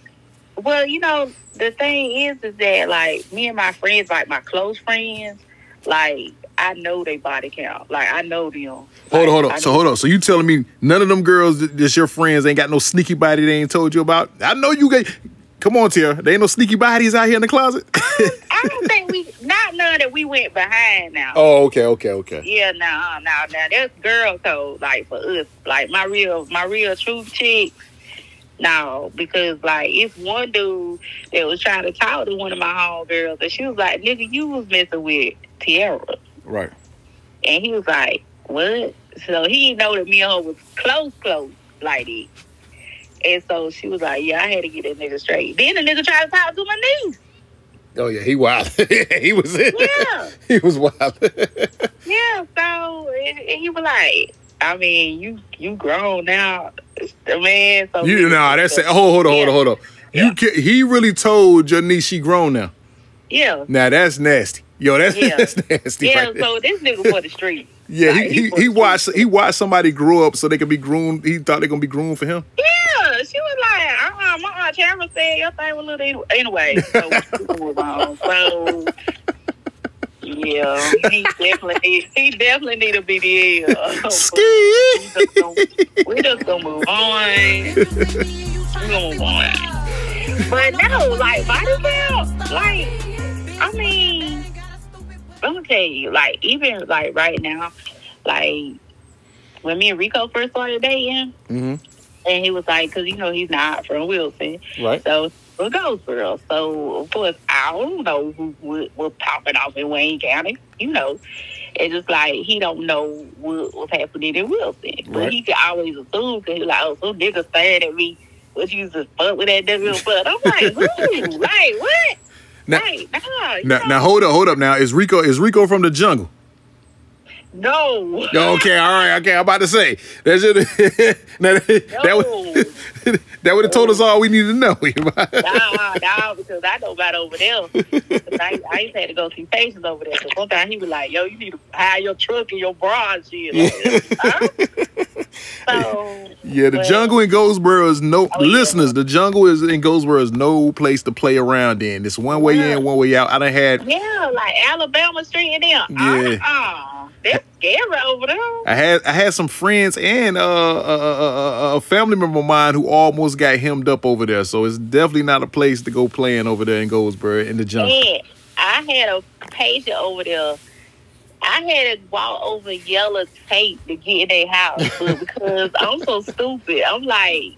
G: Well, you know, the thing is, is that like me and my friends, like my close friends, like I know they body count. Like I know them.
A: Hold on, hold on. So hold on. So you telling me none of them girls that- that's your friends ain't got no sneaky body they ain't told you about? I know you got. Come on, Tara. There ain't no sneaky bodies out here in the closet.
G: I don't think we not none that we went behind now.
A: oh, okay, okay, okay.
G: Yeah, no, no, no. That's girl code, like for us. Like my real, my real true chicks. No, because like it's one dude that was trying to talk to one of my homegirls, and she was like, "Nigga, you was messing with Tiara,"
A: Right.
G: and he was like, "What?" So he didn't know that me and her was close, close like that. And so she was like, "Yeah, I had to get that nigga straight." Then the nigga tried to talk to my niece.
A: Oh yeah, he wild. he was
G: Yeah.
A: he was wild.
G: Yeah, so and, and he was like, I mean, you you grown now, man. So
A: you nah, that's it. Hold, hold on, hold on, hold on. You
G: Yeah.
A: ca he really told your niece she grown now.
G: Yeah,
A: Now that's nasty. Yo, that's,
G: Yeah.
A: that's nasty.
G: yeah.
A: right.
G: So this nigga for the street.
A: yeah,
G: like,
A: he, he, he watched he watched somebody grow up so they could be groomed. He thought they gonna be groomed for him.
G: Yeah, she was like, uh-uh, my aunt Tamara said your thing was little anyway. So we move on. So yeah, he definitely he definitely need a BBL.
A: Ski.
G: we just gonna move on. We gonna move on. But no, like body count, like I mean, I'm gonna tell you, like even like right now, like when me and Rico first started dating,
A: hmm
G: and he was like, because you know he's not from Wilson,
A: Right.
G: so ghost girl. So of course I don't know who was, was popping off in Wayne County, you know. It's just like he don't know what was happening in Wilson, but
A: Right.
G: he can always assume because he's like, oh, some nigga staring at me. What you just fuck with that nigga? But I'm like, who? like what?
A: Now,
G: Like, nah,
A: now, now hold up, hold up. Now is Rico is Rico from the jungle?
G: No,
A: Okay, all right, okay. I'm about to say that's it. now, that, that would that would have told us all we need to know.
G: nah, nah, because I know about over there. I, I used to have to go see patients over there. So sometimes he was like, yo, you need to hire your truck and your bra and shit. Like, huh? So,
A: Yeah, the
G: well,
A: jungle in Goldsboro is no
G: Oh, yeah.
A: listeners. The jungle is in Goldsboro is no place to play around in. It's one way
G: Yeah.
A: in, one way out. I done had
G: Yeah, like Alabama Street and them.
A: Yeah.
G: Uh-uh. That's scary over there.
A: I had I had some friends and uh, a, a, a, a family member of mine who almost got hemmed up over there. So it's definitely not a place to go playing over there in Goldsboro in the jungle.
G: And I had a patient over there. I had to walk over yellow tape to get in their house but because I'm so stupid. I'm like,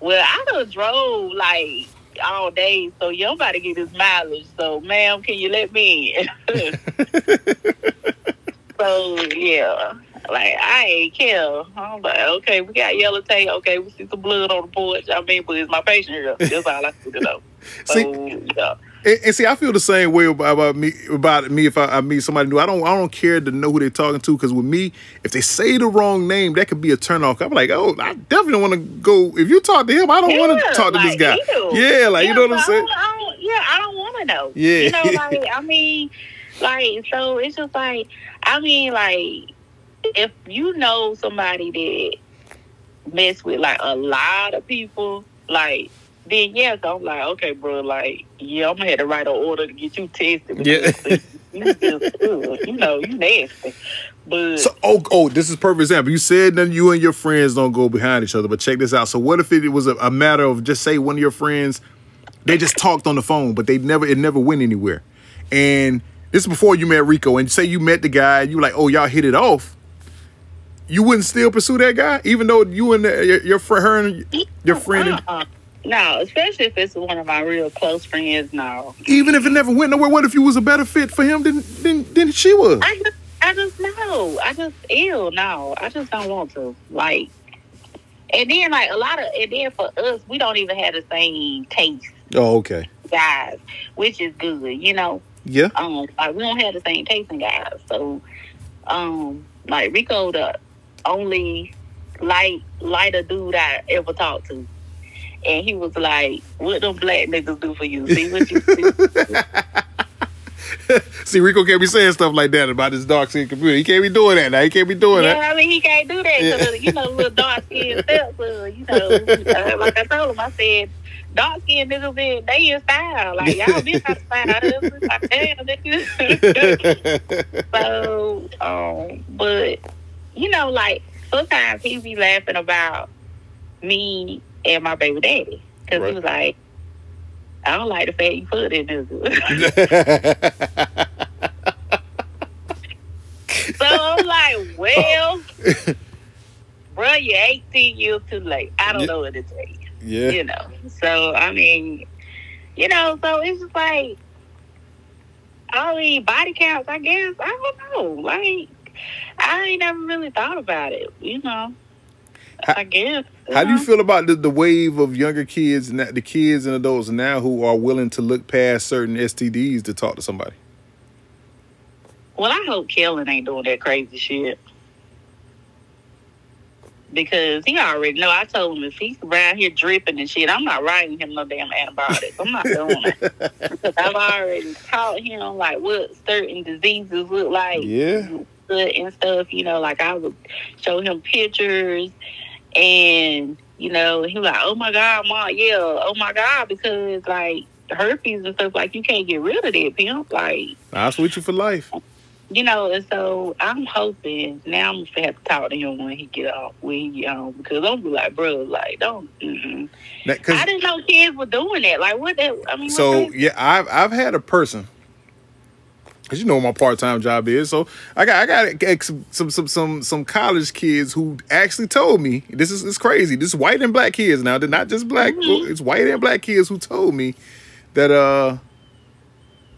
G: well, I done drove like all day, so you about to get this mileage. So, ma'am, can you let me in? so, yeah. Like, I ain't care. I'm like, okay, we got yellow tape. Okay, we see some blood on the porch. I mean, but it's my patient here. That's all I need to know. So,
A: See-
G: yeah.
A: And, and see, I feel the same way about, about me about me if I, I meet somebody new. I don't I don't care to know who they're talking to because with me, if they say the wrong name, that could be a turnoff. I'm like, oh, I definitely want to go. If you talk to him, I don't want to talk to this guy.
G: ew.
A: Yeah, like you know what I'm
G: so I
A: saying.
G: don't- I don't- yeah, I don't want to know.
A: Yeah.
G: you know, like I mean, like so it's just like I mean, like if you know somebody that mess with like a lot of people, like then yes, I'm like, okay, bro, like yeah, I'm gonna have to write an order to get you tested.
A: Yeah.
G: you just, ugh, you know, you nasty. But
A: So oh oh, this is perfect example. You said that you and your friends don't go behind each other, but check this out. So what if it was a, a matter of just say one of your friends, they just talked on the phone, but they never it never went anywhere, and this is before you met Rico, and say you met the guy, you like, oh y'all hit it off. You wouldn't still pursue that guy, even though you and the, your, your friend, her and your friend,
G: uh-uh. No, especially if it's one of my real close friends. No,
A: even if it never went nowhere. What if you was a better fit for him than than, than she was?
G: I just, I just know. I just ill. No, I just don't want to. Like, and then like a lot of, and then for us, we don't even have the same taste,
A: Oh, okay,
G: guys, which is good. You know,
A: yeah.
G: um, like we don't have the same taste in guys. So, um, like Rico, the only light lighter dude I ever talked to. And he was like, "What them black niggas do for you? See what you see?
A: See, Rico can't be saying stuff like that about his dark skin computer. He can't be doing that now. He can't be doing
G: Yeah,
A: that.
G: I mean, he can't do that because, you know, little dark skinned stepson, you know. uh, like I told him, I said, dark skinned niggas, in, they in style. Like, y'all been out of style. Like, damn, niggas. so, um, but, you know, like, sometimes he be laughing about me and my baby daddy. Because
A: Right.
G: he was like, I don't like the fact you put in this. So I'm like, well, bro, you're 18 years too late. I don't
A: Yeah.
G: know what to tell you.
A: Yeah.
G: You know. So I mean, you know, so it's just like all these body counts, I guess. I don't know. Like I ain't never really thought about it, you know. I guess.
A: How do you feel about the, the wave of younger kids and the kids and adults now who are willing to look past certain STDs to talk to somebody?
G: Well, I hope Kellen ain't doing that crazy shit. Because he already know. I told him if he's around here dripping and shit, I'm not writing him no damn antibiotics. I'm not doing it. because I've already taught him like what certain diseases look like
A: Yeah.
G: and stuff. You know, like I would show him pictures and you know, he was like, Oh my god, mom, yeah, oh my god, because like herpes and stuff like you can't get rid of that pimp. Like
A: I'll switch you for life.
G: you know, and so I'm hoping now I'm gonna have to talk to him when he get off, when he get home, because I'm gonna be like, bro, like, don't. Mm-mm. I didn't know kids were doing that. Like, what that? I mean,
A: so yeah, I've I've had a person, cause you know what my part time job is. So I got I got some some some some college kids who actually told me this is it's crazy. This is white and black kids now. They're not just black.
G: Mm-hmm.
A: It's white and black kids who told me that uh.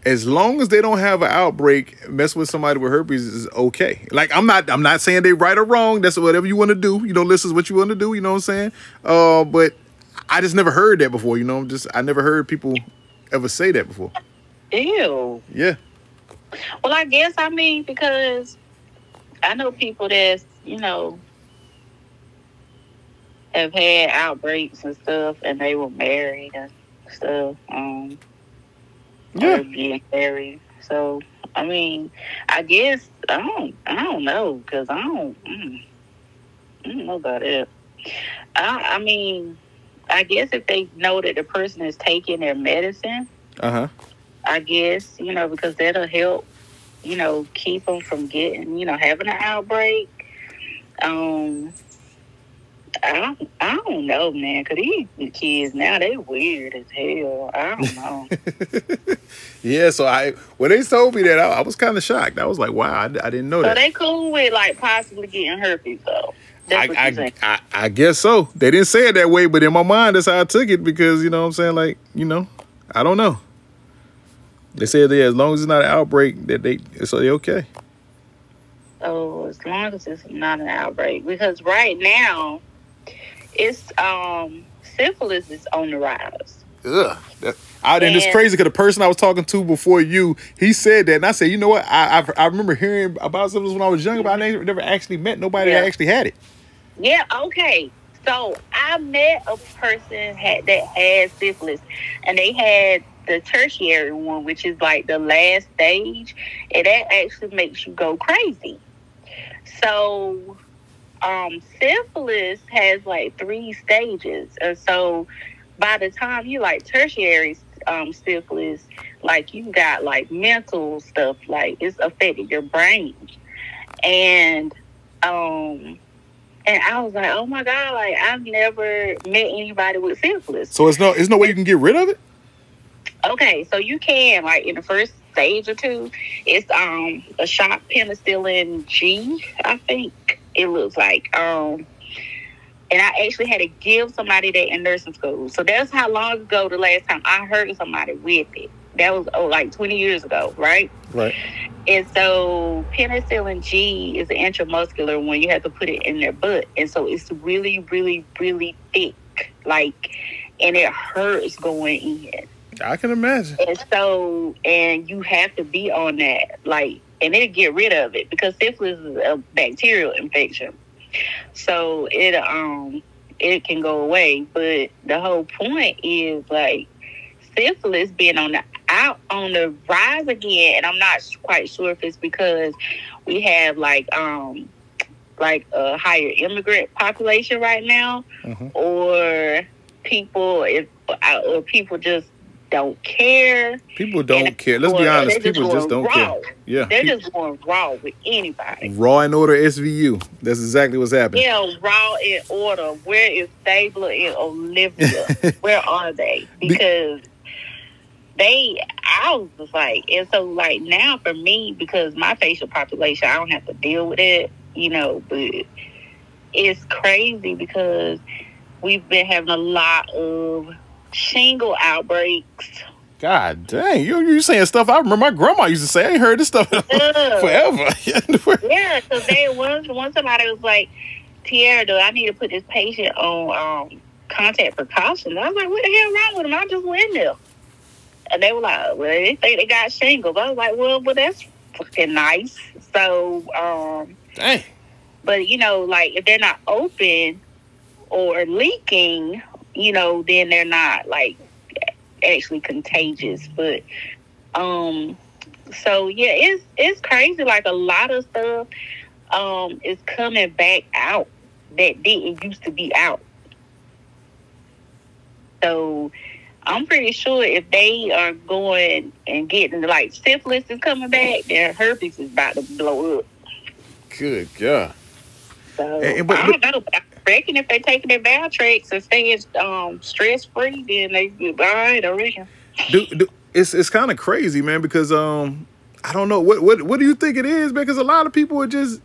A: As long as they don't have an outbreak, mess with somebody with herpes is okay. Like I'm not, I'm not saying they right or wrong. That's whatever you want to do. You know, this is what you want to do. You know what I'm saying? Uh, but I just never heard that before. You know, just I never heard people ever say that before.
G: ew.
A: Yeah.
G: Well, I guess I mean because I know people that's you know have had outbreaks and stuff, and they were married and stuff. Um,
A: Yeah.
G: being married. So I mean, I guess I don't. I don't know because I don't. Mm, I don't know about it. I, I mean, I guess if they know that the person is taking their medicine,
A: Uh huh.
G: I guess you know because that'll help. You know, keep them from getting. You know, having an outbreak. Um. I don't, I don't know, man. Cause these kids now they weird as hell. I don't know.
A: Yeah. So I when they told me that, I, I was kind of shocked. I was like, wow, I, I didn't know
G: So
A: that.
G: they cool with like possibly getting herpes though.
A: I. I, I, I guess so. They didn't say it that way, but in my mind, that's how I took it because you know what I'm saying. Like you know, I don't know. They said that as long as it's not an outbreak, that they so they okay.
G: So as long as it's not an outbreak, because right now, it's um syphilis is on the rise.
A: Ugh. That, I, and it's crazy because the person I was talking to before you, he said that, and I said, you know what? I I've, I remember hearing about syphilis when I was young, but I never, never actually met nobody that actually had it.
G: Yeah, okay. So I met a person had that had syphilis, and they had the tertiary one, which is like the last stage, and that actually makes you go crazy. So, um, syphilis has like three stages, and so by the time you like tertiary um, syphilis, like you got like mental stuff, like it's affecting your brain, and um and I was like, oh my God, like I've never met anybody with syphilis.
A: So it's no, it's no way you can get rid of it.
G: Okay, so you can, like in the first stage or two, it's um a shot penicillin G, I think it looks like. Um and I actually had to give somebody that in nursing school. So that's how long ago the last time I heard somebody with it. That was oh like twenty years ago, right?
A: Right.
G: And so penicillin G is an intramuscular one. You have to put it in their butt. And so it's really, really, really thick. Like, and it hurts going in.
A: I can imagine.
G: And so, and you have to be on that. Like, and it get rid of it because syphilis is a bacterial infection. So it, um, it can go away. But the whole point is like syphilis being on the out on the rise again, and I'm not quite sure if it's because we have like um like a higher immigrant population right now,
A: Mhm.
G: or people if or people just don't care.
A: People don't
G: And-
A: care. Let's be honest. People just don't
G: raw.
A: care. Yeah.
G: They're just going raw with anybody.
A: Raw and order SVU. That's exactly what's happening.
G: Yeah, raw in order. Where is Stabler and Olivia? Where are they? Because they, I was just like, and so like now for me, because my facial population, I don't have to deal with it, you know, but it's crazy because we've been having a lot of shingle outbreaks.
A: God dang, you you saying stuff I remember my grandma used to say. I ain't heard this stuff forever.
G: Yeah, because they once once somebody was like, Tierra, do I need to put this patient on um, contact precautions? I was like, what the hell wrong with them? I just went there. And they were like, well, they think they got shingles. I was like, well, well, that's fucking nice. So, um,
A: dang.
G: but you know, like if they're not open or leaking, you know, then they're not like actually contagious. But um, so yeah, it's it's crazy. Like a lot of stuff um is coming back out that didn't used to be out. So I'm pretty sure if they are going and getting like syphilis is coming back, their herpes is about to blow up.
A: Good God.
G: So
A: And- and- but-
G: I don't know. But I reckon if they taking their Valtrex and staying um, stress free, then they be all right. I reckon.
A: do, do, it's it's kind of crazy, man, because um I don't know what what what do you think it is. Because a lot of people are just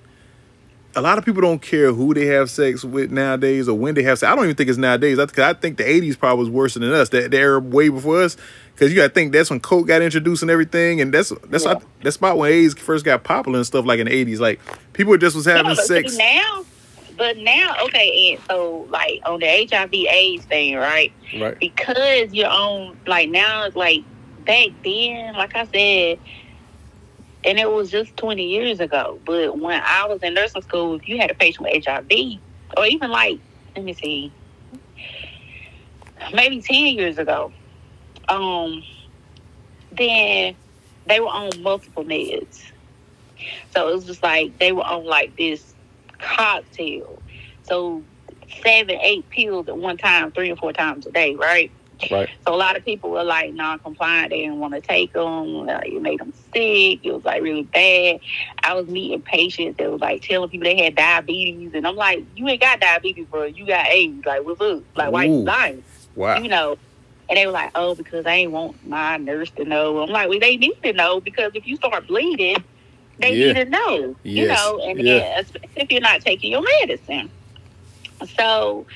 A: a lot of people don't care who they have sex with nowadays or when they have sex. I don't even think it's nowadays. I, I think the '80s probably was worse than us. That the era way before us, because you got to think that's when coke got introduced and everything, and that's that's
G: Yeah.
A: that's about when AIDS first got popular and stuff like in the '80s. Like people just was having
G: Yeah,
A: sex.
G: now, but now, okay, and so like on the HIV/AIDS thing, right?
A: Right.
G: because you're on like now it's like back then like i said and it was just 20 years ago but when i was in nursing school if you had a patient with hiv or even like let me see maybe 10 years ago um then they were on multiple meds so it was just like they were on like this cocktail so seven eight pills at one time three or four times a day right
A: Right.
G: so a lot of people were like non-compliant. They didn't want to take them. Uh, it made them sick. It was like really bad. I was meeting patients that was like telling people they had diabetes, and I'm like, you ain't got diabetes, bro. You got AIDS. Like, what's up? Like, why
A: Ooh.
G: you lying?
A: Wow.
G: You know. And they were like, oh, because I ain't want my nurse to know. I'm like, well, they need to know because if you start bleeding, they
A: Yeah.
G: need to know. You
A: Yes.
G: know, and
A: Yeah.
G: if you're not taking your medicine. So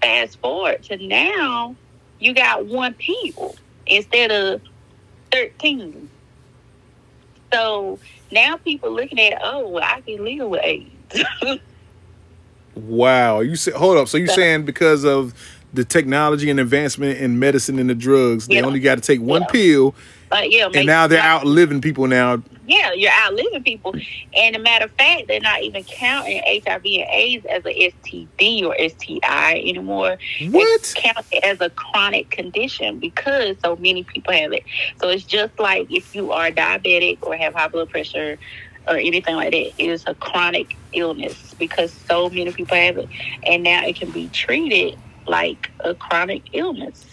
G: fast forward to now, you got one pill instead of 13. So now people looking at, oh, well, I can live with AIDS.
A: Wow. You say hold up. So you
G: So-
A: saying because of the technology and advancement in medicine and the drugs, they
G: Yeah.
A: only got to take one
G: Yeah.
A: pill,
G: but yeah,
A: and now they're outliving people now.
G: Yeah, you're outliving people. And a matter of fact, they're not even counting HIV and AIDS as a STD or STI anymore.
A: What?
G: They count it as a chronic condition because so many people have it. So it's just like if you are diabetic or have high blood pressure or anything like that, it is a chronic illness because so many people have it. And now it can be treated like a chronic illness.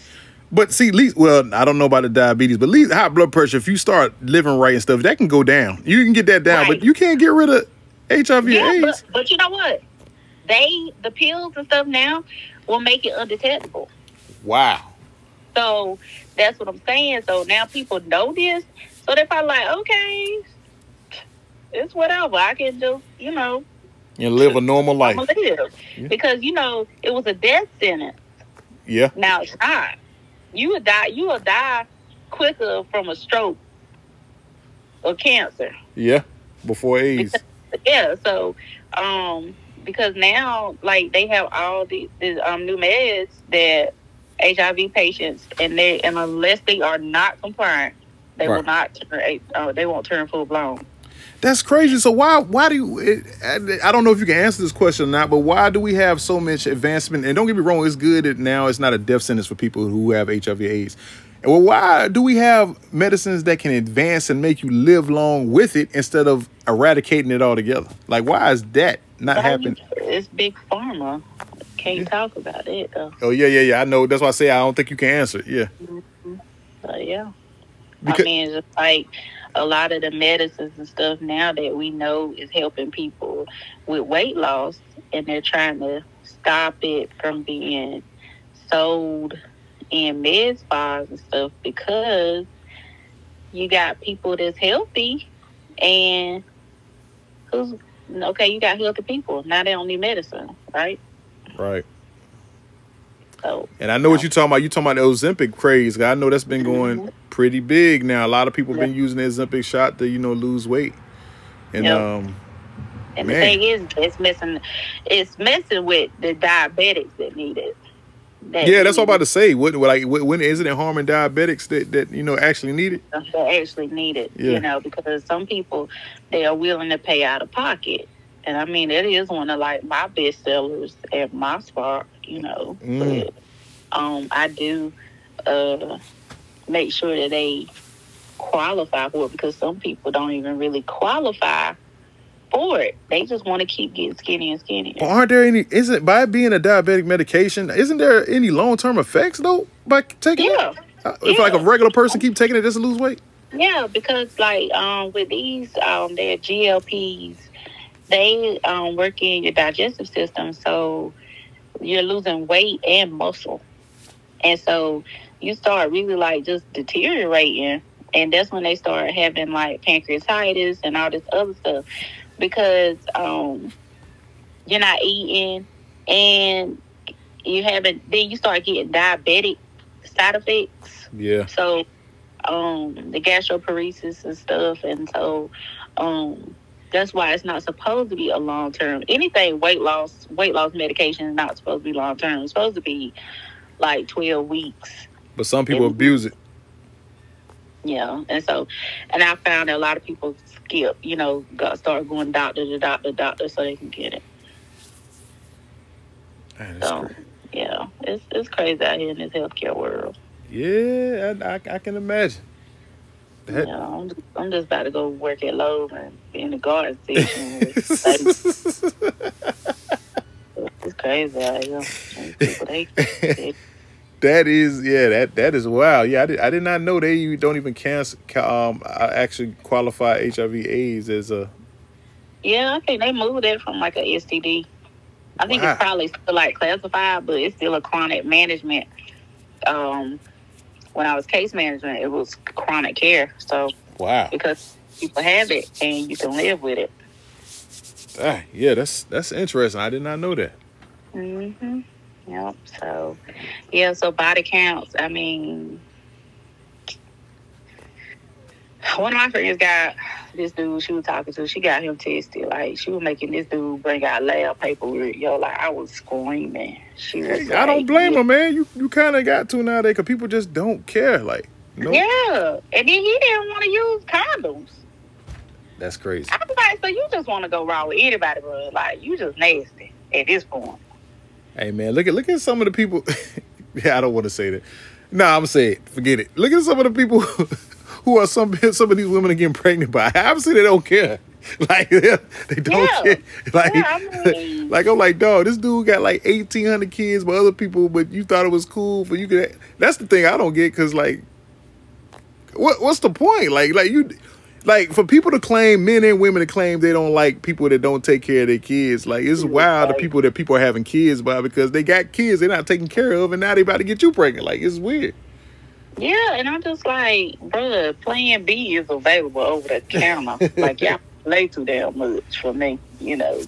A: But see, least well, I don't know about the diabetes, but least high blood pressure. If you start living right and stuff, that can go down. You can get that down,
G: Right.
A: but you can't get rid of HIV
G: Yeah,
A: and
G: but, but you know what? They the pills and stuff now will make it undetectable.
A: Wow.
G: So that's what I'm saying. So now people know this. So they're probably like, okay, it's whatever. I can just, you know,
A: And live a normal life.
G: Live
A: Yeah.
G: because you know it was a death sentence.
A: Yeah.
G: Now it's not. You would die. You will die quicker from a stroke or cancer.
A: Yeah. Before AIDS.
G: Yeah, so um because now like they have all these, these um new meds that HIV patients and they and unless they are not compliant, they will not turn uh, they won't turn full blown.
A: That's crazy. So why why do you, it, I I don't know if you can answer this question or not, but why do we have so much advancement? And don't get me wrong, it's good that now it's not a death sentence for people who have HIV AIDS. And well, why do we have medicines that can advance and make you live long with it instead of eradicating it altogether? Like, why is that not
G: Why you-
A: happening?
G: It's big pharma. Can't mm-hmm. talk about it though.
A: Oh yeah, yeah, yeah. I know. That's why I say I don't think you can answer. it. Yeah, mm-hmm.
G: But yeah.
A: Because-
G: I mean, it's just like a lot of the medicines and stuff now that we know is helping people with weight loss, and they're trying to stop it from being sold in med spas and stuff because you got people that's healthy and who's okay, you got healthy people. Now they don't need medicine, right?
A: right.
G: So
A: And I know what you're talking about. You're talking about the Ozempic craze. I know that's been going pretty big now. A lot of people been using the Ozempic shot to you know lose weight. And
G: Yep.
A: um,
G: And
A: Man.
G: the thing is, it's messing, it's messing with the diabetics that need it. That
A: yeah, that's what I'm about to say. What like what- when isn't it harming diabetics that that you know actually need it?
G: That actually need it.
A: Yeah.
G: You know, because some people they are willing to pay out of pocket, and I mean it is one of like my best sellers at my spark. You know,
A: Mm.
G: but um, I do uh make sure that they qualify for it because some people don't even really qualify for it. They just want to keep getting skinny and skinnier.
A: But aren't there any? Isn't by being a diabetic medication? Isn't there any long term effects though by taking
G: Yeah.
A: it? Uh, If like a regular person keep taking it just to lose weight?
G: Yeah, because like um with these um their GLPs, they um work in your digestive system, so you're losing weight and muscle, and so you start really like just deteriorating, and that's when they start having like pancreatitis and all this other stuff because um you're not eating and you haven't then you start getting diabetic side effects.
A: Yeah.
G: So, um, the gastroparesis and stuff, and so, um, that's why it's not supposed to be a long term. Anything weight loss, weight loss medication is not supposed to be long term. It's supposed to be like twelve weeks.
A: But some people
G: Mhm.
A: abuse it.
G: Yeah, and so, and I found that a lot of people skip. You know, got start going doctor to doctor, doctor, so they can get it.
A: Man,
G: So,
A: crazy.
G: yeah, it's it's crazy out here in this healthcare world.
A: Yeah, I, I, I can imagine. That-
G: Yeah, I'm just, I'm just about to go work at Lowe's and be in the garden section. it's crazy out here. People, they, they,
A: That is, yeah, that that is wow Yeah, I did, I did not know they don't even cancel, um, I actually qualify HIV/AIDS as a.
G: yeah, I think they moved it from like a STD. I think
A: Wow.
G: it's probably still like classified, but it's still a chronic management. Um, when I was case management, it was chronic care. So
A: Wow.
G: because people have it and you can live with it.
A: Ah, yeah, that's that's interesting. I did not know that.
G: hmm Yep. So, yeah. So body counts. I mean, one of my friends got this dude she was talking to. She got him tested. Like she was making this dude bring out lab paperwork. Yo, like I was screaming. She was.
A: Hey, I don't blame
G: yeah.
A: them, man. You you kind of got to nowadays because people just don't care. Like, no,
G: Yeah, and then he didn't want to use condoms.
A: that's crazy.
G: I was like, so you just want to go wrong with anybody, bro? Like you just nasty at this point.
A: Hey, man, look at look at some of the people. yeah, I don't want to say that. No, I'm gonna say it. Forget it. Look at some of the people who are some some of these women are getting pregnant by. Obviously, they don't care. Like they, don't
G: Yeah.
A: care. Like,
G: Yeah, I mean-
A: like I'm like, dog, this dude got like 1,800 kids by other people, but you thought it was cool for you could. That's the thing I don't get because like, what what's the point? Like like you. Like for people to claim men and women to claim they don't like people that don't take care of their kids, like it's mm, wild the people that people are having kids by because they got kids they're not taking care of and now they about to get you pregnant. Like it's weird.
G: Yeah, and I'm just like, bruh, Plan B is available over the counter. like y'all play too damn much for me, you know.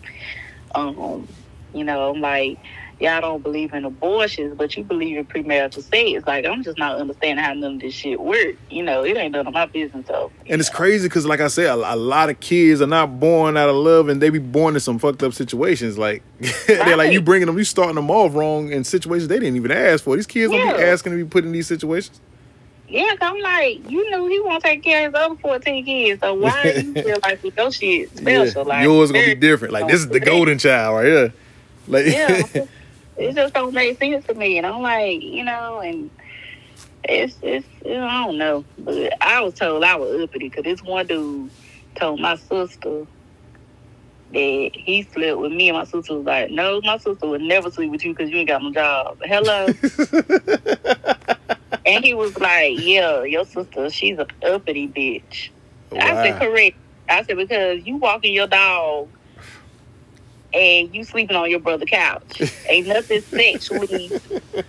G: Um, you know, I'm like, y'all don't believe in abortions, but you believe in premarital sex. Like I'm just not understanding how none of this shit work. You know, it ain't none of my business. So, you
A: And it's crazy because, like I said, a, a lot of kids are not born out of love, and they be born in some fucked up situations. Like they're like you bringing them, you starting them off wrong in situations they didn't even ask for. These kids don't be asking to be put in these situations.
G: Yeah, I'm like, you knew he won't take care of his other 14 kids, so why do you feel like with your shit special? like
A: yours gonna be different. Like this is the golden child right here. Like
G: yeah, it just don't make sense to me. And I'm like, you know, and it's it's you know, I don't know, but I was told I was uppity because this one dude told my sister that he slept with me, and my sister was like, "No, my sister would never sleep with you because you ain't got no job." Hello. and he was like, "Yeah, your sister, she's a uppity bitch." I said, correct. I said, because you walking your dog and you sleeping on your brother's couch. Ain't nothing sexually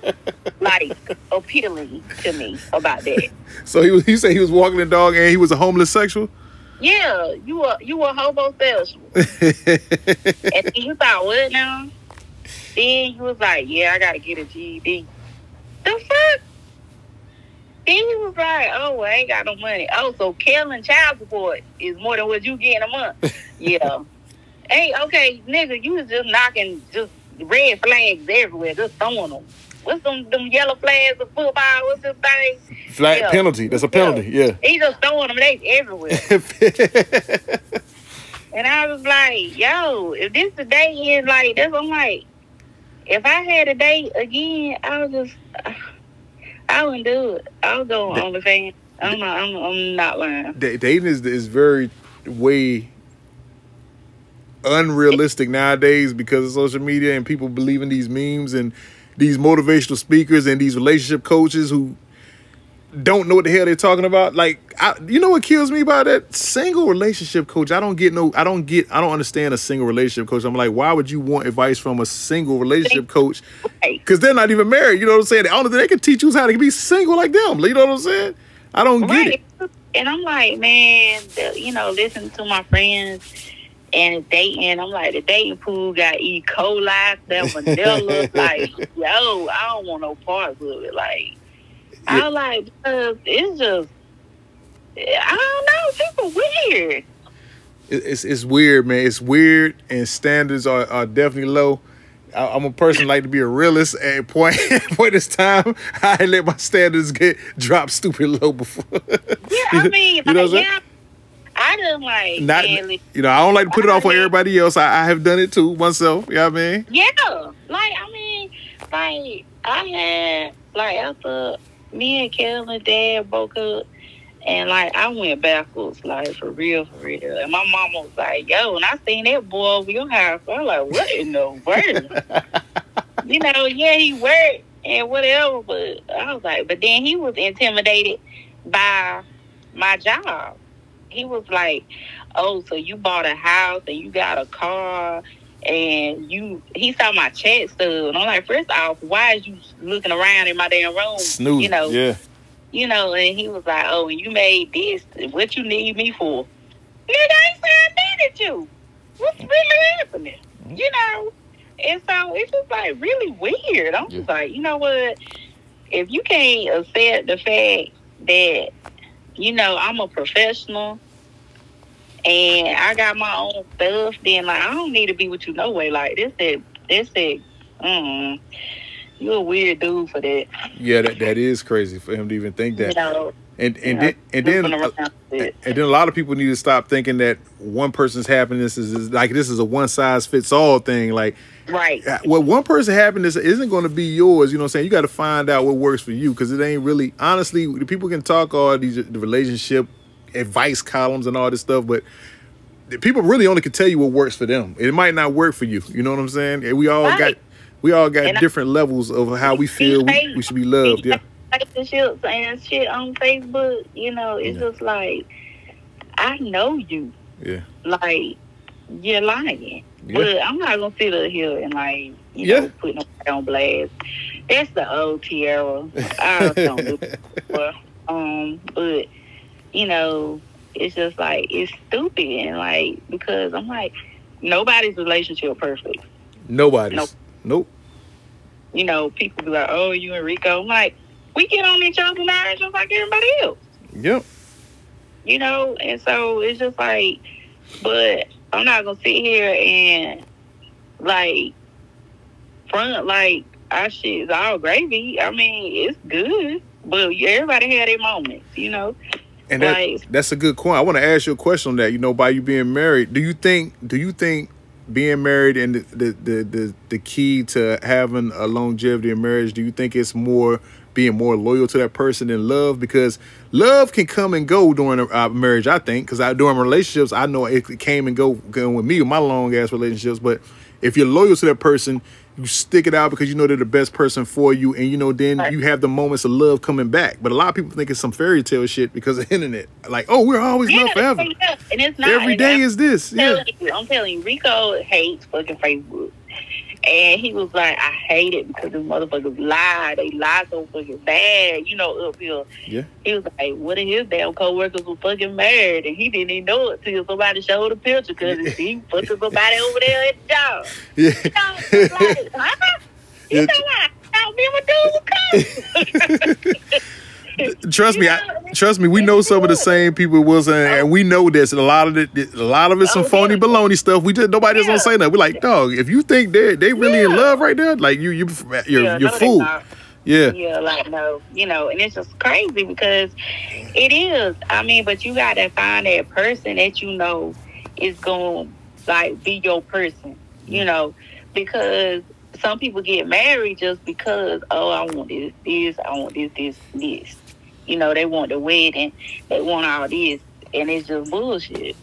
G: like appealing to me about that.
A: So he was. He said he was walking the dog and he was a homeless sexual.
G: Yeah, you were you were homosexual. and you thought what now? Then you was like, yeah, I gotta get a GED. The fuck? Then he was like, oh, well, I ain't got no money. Oh, so killing child support is more than what you get in a month. yeah. Hey, okay, nigga, you was just knocking just red flags everywhere, just throwing them. What's them, them yellow flags of football? What's this thing?
A: Flag
G: Yeah.
A: penalty. That's a penalty. Yeah.
G: He just throwing them. They everywhere. And I was like, yo, if this the day is like this, I'm like, if I had a date again, I would just, I wouldn't do it. I would go on OnlyFans. I'm not, I'm, I'm not lying.
A: Da- dating is is very way unrealistic nowadays because of social media and people believe in these memes and these motivational speakers and these relationship coaches who don't know what the hell they're talking about. Like, I, you know what kills me about that single relationship coach? I don't get no, I don't get, I don't understand a single relationship coach. I'm like, why would you want advice from a single relationship coach? Because they're not even married. You know what I'm saying? The only thing they can teach you is how to be single like them. You know what I'm saying? I don't get it.
G: And I'm like, man, the, you know, listen to my friends and dating. I'm like, the dating pool got E. coli, salmonella. like, yo, I don't want no parts of it. Like, I was like, because it's just, I don't know, people weird.
A: It's it's weird, man. It's weird, and standards are, are definitely low. I, I'm a person like to be a realist. At point point this time, I let my standards get drop stupid low before.
G: Yeah, I mean,
A: you know
G: like, yeah, I just like,
A: Not,
G: li-
A: you know, I don't like to put it off on everybody else. I, I have done it too myself. You know what I mean?
G: yeah, like, I mean, like, I had, like, after me and Kelly dad broke up, and like, I went backwards, like, for real, for real. And my mama was like, yo, and I seen that boy over your house. I was like, what in the world? you know, yeah, he worked and whatever, but I was like, but then he was intimidated by my job. He was like, "Oh, so you bought a house and you got a car." And you, he saw my chat stub, and I'm like, first off, why is you looking around in my damn room?
A: Snooze.
G: You know,
A: Yeah.
G: you know. And he was like, "Oh, and you made this. What you need me for?" Nigga, I ain't say I needed you. What's mm. really happening? Mm. You know. And so it's just like really weird. I'm just like, you know what? If you can't accept the fact that, you know, I'm a professional and I got my own stuff, then like I don't need to be with you no way. Like this said this said, mm, you a weird dude for that.
A: Yeah, that, that is crazy for him to even think
G: You
A: that.
G: know.
A: And and
G: you know,
A: then and then uh,
G: around with it.
A: and then a lot of people need to stop thinking that one person's happiness is, is like this is a one size fits all thing. Like
G: Right.
A: uh, what one person happiness isn't going to be yours. You know what I'm saying? You got to find out what works for you because it ain't really honestly. People can talk all these the relationship advice columns and all this stuff, but people really only can tell you what works for them. It might not work for you. You know what I'm saying? And we all got we all got
G: And I-
A: different levels of how we feel we, we should be loved. Yeah.
G: relationships and shit on Facebook, you know, it's
A: Yeah.
G: just like I know you.
A: Yeah.
G: Like you're lying.
A: Yeah.
G: But I'm not gonna sit up here and like, you
A: Yeah.
G: know, put nobody on blast. That's the old Tierra. I don't do. Well, um, but you know, it's just like it's stupid and like because I'm like nobody's relationship perfect.
A: Nobody's.
G: Nope.
A: Nope.
G: You know, people be like, "Oh, you and Rico." I'm like, we get on each other's nerves just like everybody else.
A: Yep.
G: you know, and so it's just like, but I'm not gonna sit here and like front like our shit is all gravy. I mean, it's good, but everybody had their moments, you know.
A: And that,
G: Right.
A: that's a good point. I want to ask you a question on that. You know, by you being married, do you think do you think being married and the the the the, the key to having a longevity in marriage, do you think it's more being more loyal to that person than love? Because love can come and go during a uh, marriage. I think because I during relationships, I know it came and go going with me with my long ass relationships. But if you're loyal to that person, you stick it out because you know they're the best person for you, and you know then
G: Right.
A: you have the moments of love coming back. But a lot of people think it's some fairy tale shit because of the internet. Like, oh, we're always
G: Yeah,
A: love forever.
G: and it's not
A: Every day
G: I'm
A: is this. Yeah.
G: you, I'm telling you, Rico hates fucking Facebook. And he was like, I hate it because the motherfuckers lie. They lie so fucking bad, you know, up here.
A: Yeah.
G: He was like, what if his damn co-workers were fucking married? And he didn't even know it till somebody showed a picture because he fucking somebody over there at the job.
A: Yeah.
G: You know, like, huh? You
A: Yeah.
G: know what? I remember dude was coming.
A: Trust me, I, trust me. We know some of the same people was, and, and we know this. A lot of it, a lot of it's some
G: Oh,
A: phony baloney stuff. We just nobody just
G: Yeah.
A: don't say that. We're like, dog. If you think they they really in love right there, like you you you're
G: Yeah,
A: you're
G: no.
A: Yeah.
G: Yeah, like no, you know, and it's just crazy because it is. I mean, but you gotta find that person that you know is gonna like be your person, you mm. know, because some people get married just because oh I want this, this, I want this, this, this. You know, they want the wedding, they want all this, and it's just bullshit.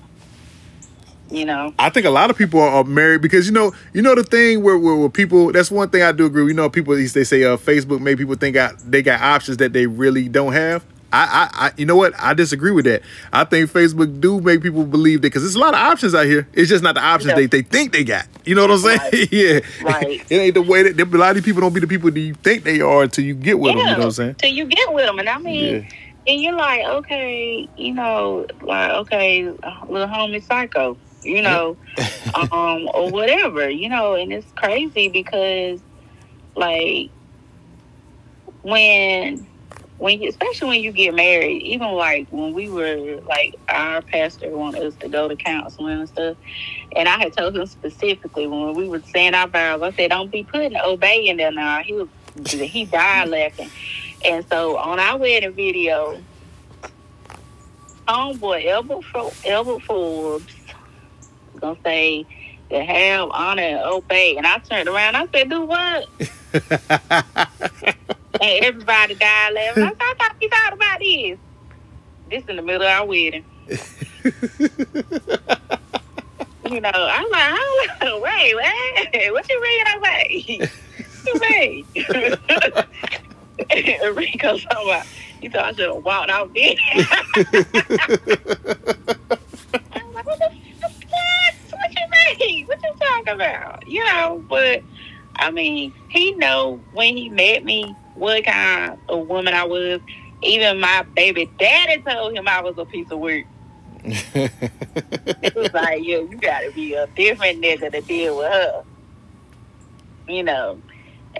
G: You know.
A: I think a lot of people are, married because you know, you know the thing where, where, where people. That's one thing I do agree. with. You know, people they say uh, Facebook made people think they got options that they really don't have. I, I, I, you know what? I disagree with that. I think Facebook do make people believe that because there's a lot of options out here. It's just not the options
G: Yeah.
A: they, they think they got. You know what I'm saying?
G: Right.
A: yeah.
G: Right.
A: it ain't the way that a lot of these people don't be the people that you think they are until you get with them. You know what I'm saying?
G: Till you get with them, and I mean,
A: Yeah.
G: and you're like, okay, you know, like okay, little homie psycho, you know, um, or whatever, you know, and it's crazy because, like, when. When you, especially when you get married, even like when we were like our pastor wanted us to go to counseling and stuff, and I had told him specifically when we were saying our vows, I said, "Don't be putting obey in there now." He was he died laughing. And so on our wedding video, homeboy Elbert, Elbert Forbes gonna say to have honor and obey. And I turned around, I said, do what? and everybody died laughing. I I thought you thought about this. This in the middle of our wedding. you know, I'm like, hold on, wait, wait, what you mean obey? What you mean? and Rico's talking about, you thought I should have walked out there. I'm like, what the fuck? What you mean? What you talking about? You know, but I mean, he know when he met me what kind of woman I was. Even my baby daddy told him I was a piece of work. It was like, yeah, you gotta be a different nigga to deal with her. You know.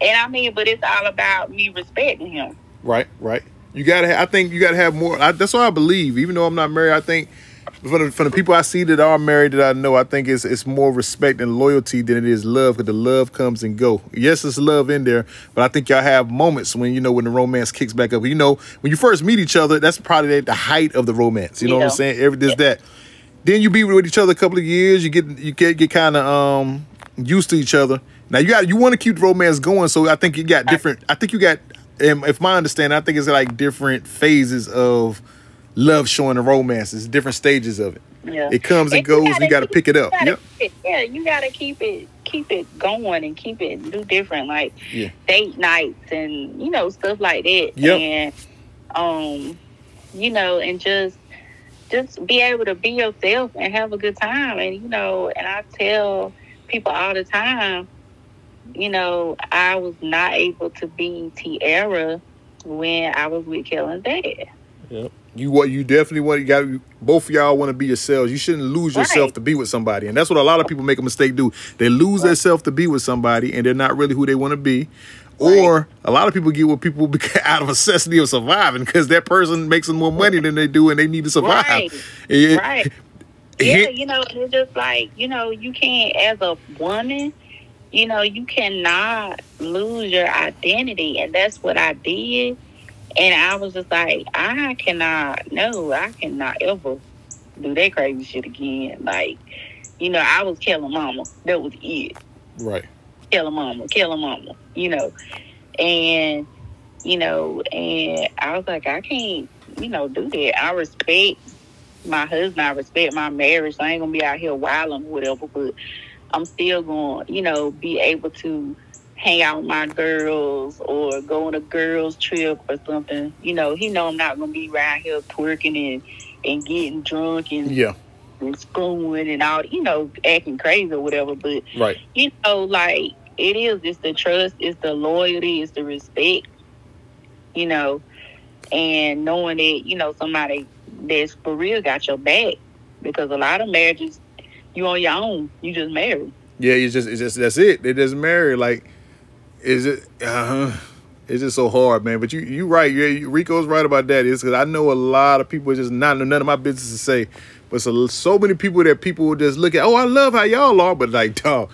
G: And I mean, but it's all about me respecting him.
A: Right, right. You gotta. Ha- I think you gotta have more. I, that's what I believe. Even though I'm not married, I think for the, for the people I see that are married that I know, I think it's it's more respect and loyalty than it is love. Because the love comes and go. Yes, there's love in there, but I think y'all have moments when you know when the romance kicks back up. You know, when you first meet each other, that's probably at the height of the romance. You know what I'm saying? Every there's that. Then you be with each other a couple of years. You get you get get kind of um used to each other. Now you got you want to keep the romance going, so I think you got different. I think you got, if my understanding, I think it's like different phases of love showing the romance. It's different stages of it.
G: Yeah.
A: It comes and
G: And
A: goes. and You got to pick it up.
G: gotta
A: Yep.
G: keep it- yeah, you gotta keep it keep it going and keep it do different like
A: Yeah.
G: date nights and you know stuff like that.
A: Yep.
G: And um, you know, and just just be able to be yourself and have a good time. And you know, and I tell people all the time, you know, I was not able to be Tiara when I was with Kellen's dad.
A: You what you definitely want. to got both of y'all want to be yourselves. You shouldn't lose yourself
G: Right.
A: to be with somebody, and that's what a lot of people make a mistake do. They lose themselves to be with somebody, and they're not really who they want to be. Or a lot of people get with people because- out of necessity of surviving because that person makes them more money than they do, and they need to survive.
G: Right.
A: It-
G: Right.
A: it-
G: Yeah, you know, it's just like, you know, you can't, as a woman, you know, you cannot lose your identity. And that's what I did. And I was just like, I cannot, no, I cannot ever do that crazy shit again. Like, you know, I was killing mama. That was it.
A: right.
G: Kill a mama, kill a mama, you know. And, you know, and I was like, I can't, you know, do that. I respect my husband, I respect my marriage. I ain't gonna be out here wilding or whatever, but I'm still going, to, you know, be able to hang out with my girls or go on a girls trip or something. You know, he know I'm not gonna be around here twerking and and getting drunk and,
A: Yeah.
G: and screwing and all, you know, acting crazy or whatever. But
A: Right.
G: you know, like it is. It's the trust. It's the loyalty. It's the respect. You know, and knowing that you know somebody that's for real got your back because a lot of marriages you on your own. You just married.
A: Yeah, you just it's just that's it. They just marry. Like, is it? Uh huh. it's just so hard, man. But you you right. You- Rico's right about that. Is because I know a lot of people just not none of my business to say, but so so many people that people will just look at. Oh, I love how y'all are, but like, dog.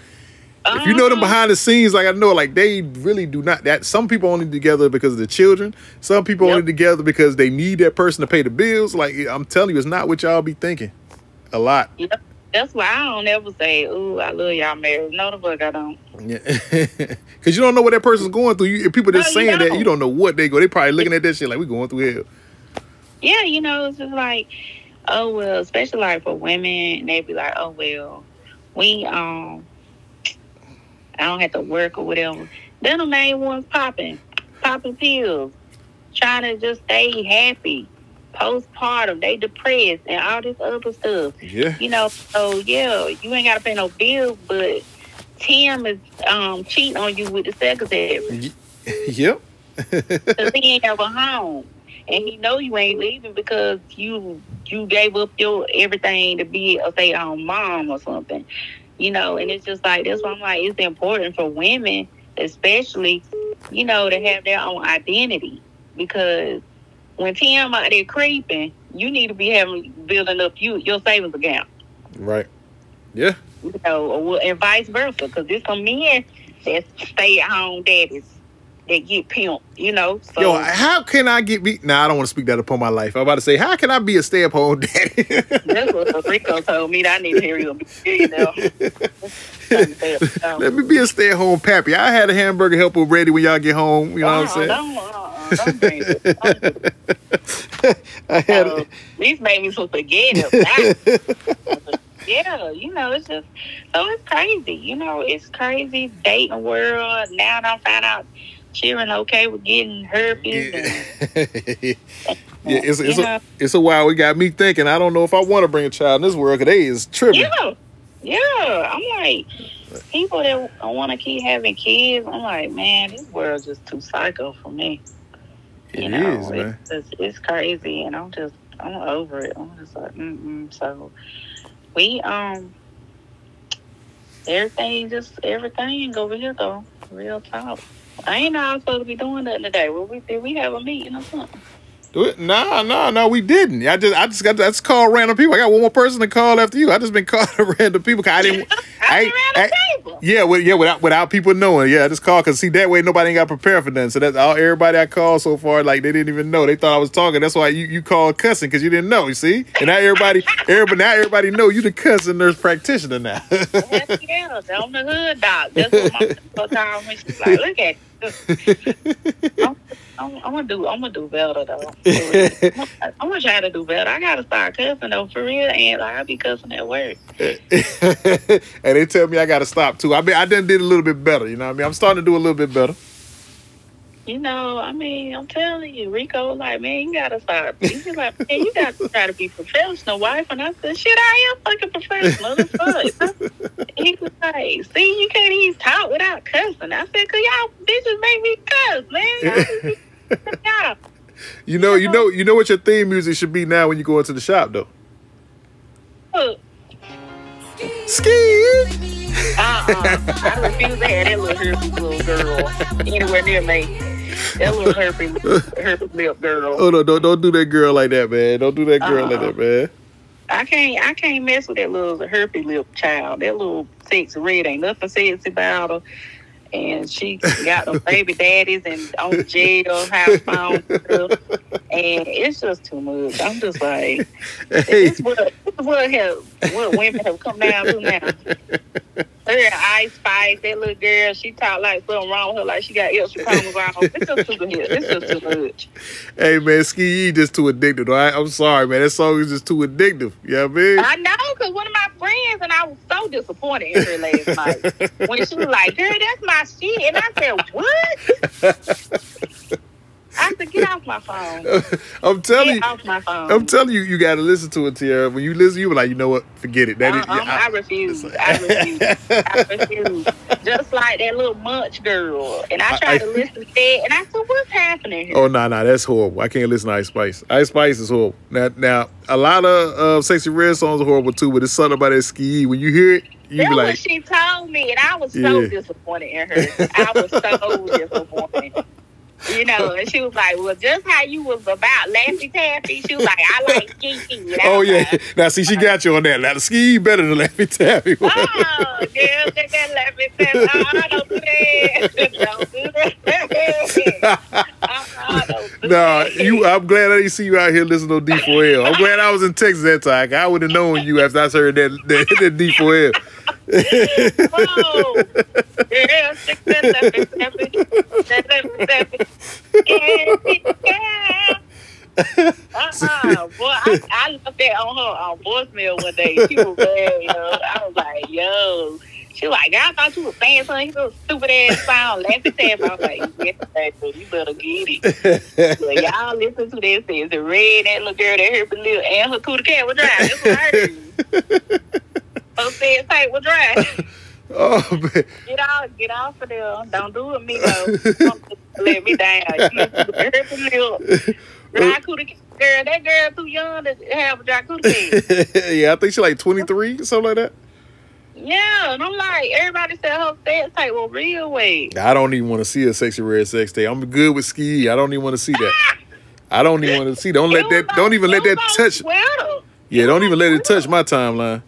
A: If you know them
G: Uh-huh.
A: behind the scenes, like I know, like they really do not. That some people only together because of the children. Some people only together because they need that person to pay the bills. Like I'm telling you, it's not what y'all be thinking. A lot.
G: Yep. That's why I don't ever say, "Ooh, I love y'all married." No, the fuck I don't.
A: Yeah, because you don't know what that person's going through. You, if people just
G: No, you
A: saying that, you don't know what they go. They probably looking at that shit like we going through hell.
G: Yeah, you know, it's just like, oh well, especially like for women, they be like, oh well, we um, I don't have to work or whatever. Then the main ones popping, popping pills, trying to just stay happy, postpartum, they depressed and all this other stuff.
A: Yeah,
G: You know, so yeah, you ain't gotta pay no bills, but Tim is um cheating on you with the secretary.
A: yep.
G: Cause he ain't have a home, and he know you ain't leaving because you you gave up your everything to be a stay at home mom or something, you know. And it's just like that's why I'm like it's important for women, especially, you know, to have their own identity because when Tim out there creeping, you need to be having building up you your savings account,
A: Right. Yeah.
G: You know, and vice versa. Because there's some men that stay at home daddies that get pimped, you know. So
A: Yo, how can I get me? Nah, I don't want to speak that upon my life. I'm about to say, how can I be a stay at home daddy?
G: That's what Rico told me. That I need to hear you. You know.
A: Let me be a stay at home pappy. I had a hamburger helper ready when y'all get home. You know what I'm saying?
G: Don't, uh, don't bring it. Don't.
A: I had.
G: So, these made me so forget about. Yeah, you know, it's just so it's crazy. You know, it's crazy dating world. Now I found out children okay with getting herpes. And,
A: yeah, it's it's
G: Yeah.
A: a it's a while. It got me thinking. I don't know if I want to bring a child in this world because they is tripping.
G: yeah, yeah. I'm like people that want to keep having kids. I'm like, man, this world's just too psycho for me.
A: It
G: you
A: is,
G: know,
A: man.
G: It's, just, it's crazy, and I'm just I'm over it. I'm just like, mm-mm. So we um everything just everything over here though. Real talk. I ain't know I was supposed to be doing nothing today. Well, we did we have a meeting or something?
A: Do it? Nah, nah, nah. We didn't. I just, I just got. That's call random people. I got one more person to call after you. I just been calling random people. 'cause I didn't.
G: I,
A: I- I- Yeah, well, yeah, without without people knowing. Yeah, I just call because see that way nobody ain't got prepared for nothing. So that's all everybody I called so far. Like they didn't even know. They thought I was talking. That's why you, you called cussing because you didn't know. You see, and now everybody, everybody now everybody know you the cussing nurse practitioner now.
G: Yeah, on the hood dog. That's what my me. She's like, look at this. I'm, I'm, I'm gonna do. I'm gonna do better though. Real. I'm gonna try to do better. I gotta start cussing though, for real. And like I be cussing at work.
A: and they tell me I got to stop too. I mean, I done did a little bit better. You know what I mean? I'm starting to do a little bit better.
G: You know, I mean, I'm telling you, Rico was like, man, you gotta start. He's like, man, you gotta try to be professional, wife. And I said, shit, I am fucking professional. Fuck? he was like, see, you can't even talk without cussing. I said, cause y'all bitches make me cuss, man.
A: You know, you know, you know what your theme music should be now when you go into the shop though.
G: Look,
A: Ski.
G: Uh-uh. I refuse to have that little girl anywhere near me. That little herpes, herpes lip girl.
A: Oh no, don't don't do that girl like that, man. Don't do that girl like
G: Uh-uh.
A: that, man.
G: I can't I can't mess with that little herpes lip child. That little Sexyy Red ain't nothing sexy about her. And she got them baby daddies and on jail house phone. And it's just too much. I'm just like
A: Hey,
G: this what this what have what women have come down to now. Her ice spice, that little girl, she talk like something wrong with her, like she got extra chromosomes. It's just too much. It's just too much.
A: hey, man, Ski, just too addictive. All right? I'm sorry, man. That song is just too addictive. You know what I mean?
G: I know, because one of my friends and I was so disappointed in her last night when she was like, "Girl, that's my shit," and I said, "What?" I said, "Get off my phone.
A: I'm telling you.
G: Get off my phone.
A: I'm telling you, you got to listen to it, Tiara. When you listen, you were like, you know what? Forget it. That is,
G: Uh-uh, I,
A: I-
G: refuse. I refuse. I refuse. Just like that little munch girl. And I tried
A: I-
G: to listen to it, and I said, "What's happening here?"
A: Oh no, no, that's horrible. I can't listen to Ice Spice. Ice Spice is horrible. Now, now a lot of uh, Sexyy Red songs are horrible too, but it's something about that ski. When you hear it, you
G: That's
A: be
G: what
A: like,
G: she told me, and I was so
A: Yeah.
G: disappointed in her. I was so disappointed. You know, and she was like, "Well, just how you was about Laffy Taffy." She was like, "I like Kiki." And
A: oh yeah.
G: like,
A: Now see, she got you on that. Now the ski better than Laffy oh, Taffy.
G: Oh, girl, take that Laffy Taffy. Uh-uh, don't do that. Don't do that. Don't do that.
A: you. I'm glad I didn't see you out here listening to D4L. I'm glad I was in Texas that time. I would have known you after I heard that that, that D4L.
G: That. That yeah. Uh-uh. Boy, I, I left that on her on voicemail one day. She was mad, yo. I was like, yo. She was like, I thought you was saying something. You little stupid ass sound. Laughing at I was like, yes, baby, you better get it. But y'all listen to this. Says the red, that little girl, that herpy lip, and her cootie cat was dry. That's. Oh, said was dry.
A: Oh man.
G: Get off, get off of there. Don't do it, me though. Let me down. Dry oh. cootie. Girl, that girl too young to have a cootie
A: yeah, I think she like 23, something like that.
G: Yeah, and I'm like, everybody said her sex tape was real weight.
A: I don't even want to see a Sexyy Red sex tape. I'm good with ski. I don't even want to see that. I don't even want to see. Don't let that. Don't even let that touch.
G: Twitter.
A: Yeah, don't even let it touch my timeline.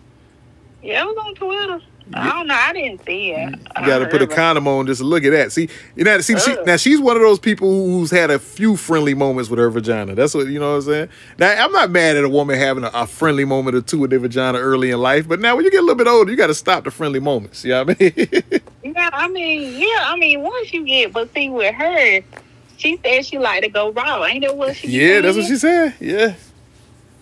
G: Yeah, it was on Twitter. I don't know. I didn't see it.
A: You got to put a condom on just to look at that. See, you know, see, she, now she's one of those people who's had a few friendly moments with her vagina. That's what you know what I'm saying. Now, I'm not mad at a woman having a, a friendly moment or two with their vagina early in life, but now when you get a little bit older, you got to stop the friendly moments. You know what I mean?
G: Yeah, I mean, yeah, I mean, once you get, but see, with her, she said she like to go raw. Ain't that what she?
A: yeah, that's what she said. Yeah,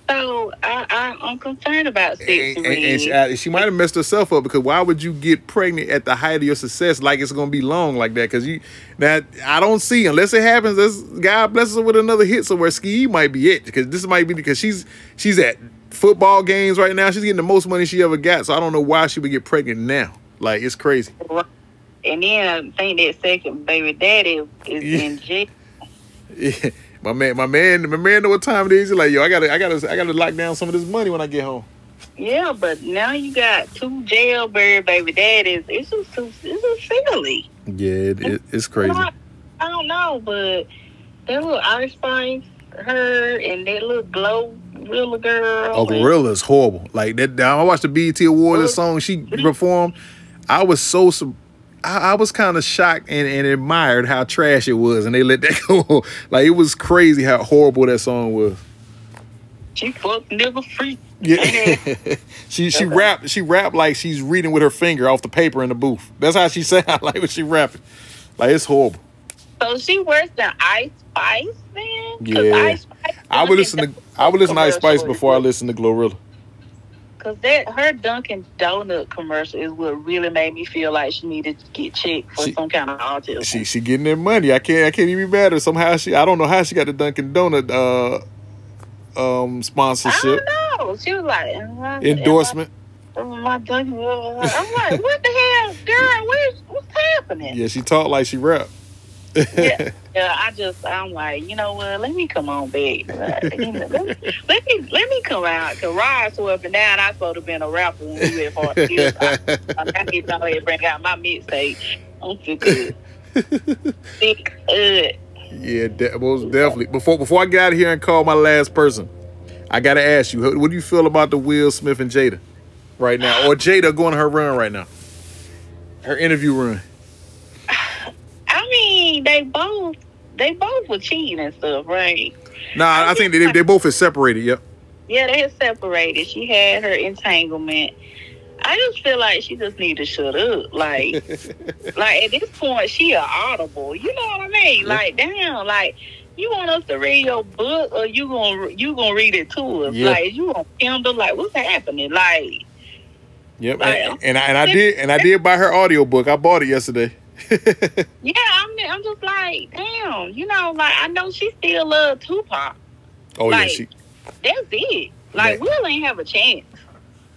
G: So I, I, I'm concerned about sex.
A: and, and- and she, she might have messed herself up because why would you get pregnant at the height of your success like it's gonna be long like that? Because you now I don't see unless it happens. This God blesses her with another hit somewhere. Ski might be it because this might be because she's she's at football games right now. She's getting the most money she ever got. So I don't know why she would get pregnant now. Like it's crazy.
G: and then I think that second baby daddy is
A: Yeah.
G: in jail.
A: Yeah. My man, my man, my man know what time it is. He's like, yo, I gotta, I gotta, I gotta lock down some of this money when I get home.
G: Yeah, but now you got two jailbird baby daddies. It's just too, it's just silly.
A: Yeah, it, it, it's crazy.
G: I, I don't know, but that little Ice Spice, her, and that little glow little girl.
A: Oh, Glorilla is horrible. Like that. I watched the BET Awards. The oh, song she performed, I was so. I, I was kind of shocked and, and admired how trash it was, and they let that go. like it was crazy how horrible that song was.
G: She fuck nigga freak.
A: Yeah, she she rap she rapped like she's reading with her finger off the paper in the booth. That's how she sound like when she rapping. Like it's horrible.
G: So she worse than Ice Spice, man.
A: Yeah.
G: Ice Spice
A: I would listen to I would listen to Ice Spice before I listen to Glorilla.
G: Cause that her Dunkin' Donut commercial is what really made me feel like she needed to get checked for
A: She-
G: some kind of autism.
A: She she getting that money. I can't I can't even be mad at her. Somehow she I don't know how she got the Dunkin' Donut uh um sponsorship.
G: I don't know. She was like am I-
A: endorsement.
G: am I- am I Dunkin'? I'm like, what the hell, girl? Where's what's happening?
A: Yeah, she talked like she rap.
G: Yeah, yeah, I just, I'm like, you know what? Let me come on back. let, me, let me, come out. Cause Rod swore up and down. I supposed to been a rapper when we went for I, I need to bring out my mixtape. I'm too good. Thick, uh,
A: Yeah, de- most definitely. Before before I get out of here and call my last person, I gotta ask you, what do you feel about the Will Smith and Jada right now, or Jada going her run right now, her interview run?
G: Mean, they both, they both were cheating and stuff, right?
A: Nah, I think they they both is separated. Yep.
G: Yeah, they had separated. She had her entanglement. I just feel like she just need to shut up. Like, like at this point, she a audible. You know what I mean? Like, damn, like you want us to read your book, or you gonna you gonna read it to us?
A: Yeah.
G: Like, you gonna Kindle? Like, what's happening? Like,
A: Yep.
G: Like,
A: And, and I and I did and I did buy her audiobook. I bought it yesterday.
G: Yeah, I'm, I'm just like, damn, you know, like I know she still love Tupac.
A: Oh yeah, she
G: That's it. Like
A: Man.
G: Will ain't have a chance.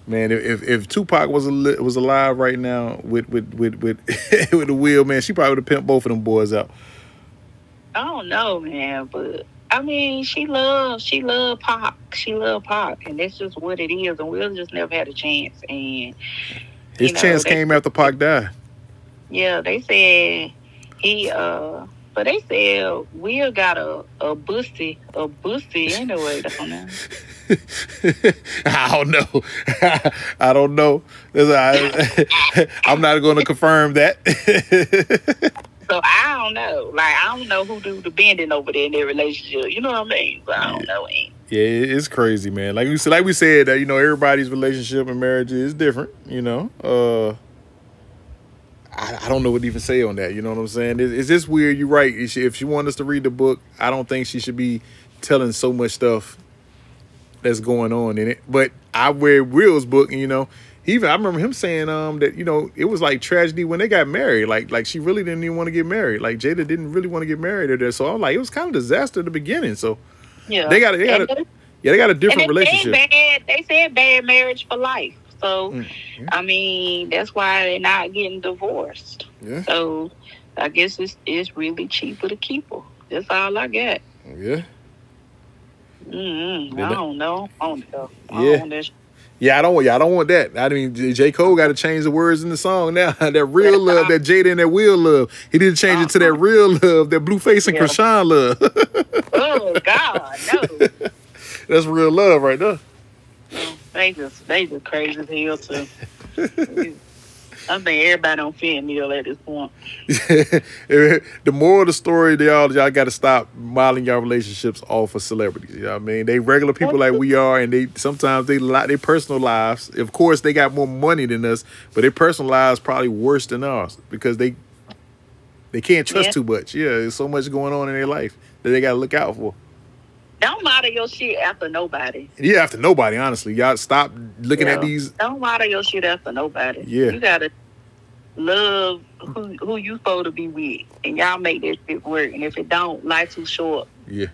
A: man. If if Tupac was a, was alive right now with with with with with the wheel, man, she probably would have pimped both of them boys out.
G: I don't know, man, but I mean, she loves she love Pac. She love Pac, and that's just what it is. And Will just never had a chance. And
A: His
G: know,
A: chance came after Pac died.
G: Yeah, they said he uh, but they said Will got a a bussy a bussy anyway. Don't know.
A: I don't know. I don't know. I, I'm not going to confirm that.
G: So I don't know. Like I don't know who do the bending over there in their relationship. You know what I mean? So I don't know. Ain't.
A: yeah, it's crazy, man. Like we said, like we said, that you know everybody's relationship and marriage is different. You know, uh, I, I don't know what to even say on that. You know what I'm saying? Is, is this weird? You're right. If she, if she wanted us to read the book, I don't think she should be telling so much stuff that's going on in it. But I read Will's book, and you know, he even I remember him saying um that you know it was like tragedy when they got married. Like like she really didn't even want to get married. Like Jada didn't really want to get married or there. So I'm like it was kind of disaster at the beginning. So
G: Yeah.
A: They gotta- they gotta- yeah, they got a different
G: and they
A: relationship.
G: Said bad, they said bad marriage for life. So,
A: Mm,
G: I mean, that's why they're not getting divorced.
A: Yeah,
G: So, I guess it's it's really cheaper to keep her. That's all I got.
A: yeah,
G: Mm-hmm. I don't know. I don't know. I
A: Yeah.
G: don't know.
A: yeah. I don't want. Yeah, I don't want that. I mean, J. Cole got to change the words in the song now. that real love, that Jada and that Will love. He didn't change it to that real love, that Blueface and
G: Uh-huh. Yeah.
A: Chrisean love.
G: Oh God, no.
A: That's real love right there.
G: They just they just crazy as hell too. I think everybody don't on fentanyl at this point.
A: the moral of the story, y'all, y'all got to stop modeling your relationships off of celebrities. You know what I mean? They regular people like we are, and they sometimes they li- their personal lives. Of course, they got more money than us, but their personal lives probably worse than ours because they they can't trust
G: Yeah.
A: too much. Yeah, there's so much going on in their life that they got to look out for.
G: Don't model your shit after nobody.
A: Yeah, after nobody, honestly, y'all stop looking at these.
G: Don't model your shit after nobody.
A: Yeah.
G: You gotta love who who you supposed to be with, and y'all make that shit work. And if it don't, life too short.
A: Yeah,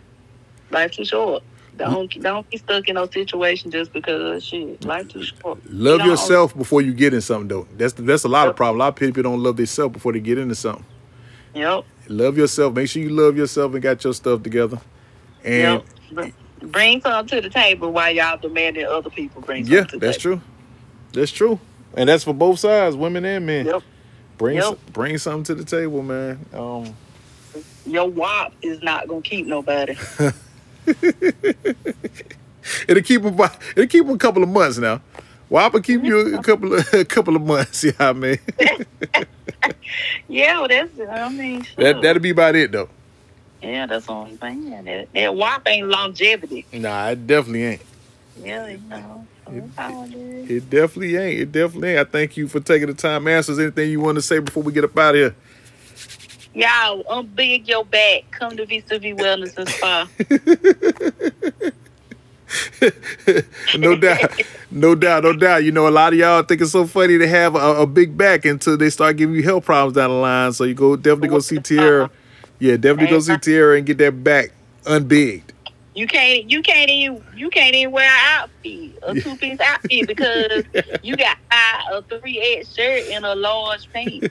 G: Life too short. Don't don't be stuck in no situation just because shit. Life too short.
A: love
G: You
A: yourself before you get in something. Though that's that's a lot of problem. A lot of people don't love themselves before they get into something.
G: Yep.
A: Love yourself. Make sure you love yourself and got your stuff together. And
G: Yep. Bring something to the table while y'all demanding other people bring something
A: yeah,
G: to the table.
A: that's true. That's true. And that's for both sides, women and men.
G: Yep.
A: Bring
G: Yep.
A: s- bring something to the table, man. Um,
G: Your WAP is not gonna keep nobody.
A: it'll keep them. It'll keep a couple of months now. Well, I keep you a couple of a couple of months. Yeah, I mean
G: yeah, well, that's I mean
A: that that'll be about it though.
G: Yeah, that's what I'm saying. That, that WAP ain't longevity.
A: Nah, it definitely ain't.
G: Yeah, you know. so that's how it.
A: It definitely ain't. It definitely ain't. I thank you for taking the time. Answers anything you want to say before we get up out of here.
G: Y'all, unbig your back. Come to Vista V Wellness and Spa.
A: no doubt, no doubt, no doubt. You know, a lot of y'all think it's so funny to have a, a big back until they start giving you health problems down the line. So you go definitely go see Tierra. Yeah, definitely go see Tierra and get that back unbigged.
G: You can't you can't even you can't even wear an outfit, a two piece outfit because you got a three X shirt and a large pants.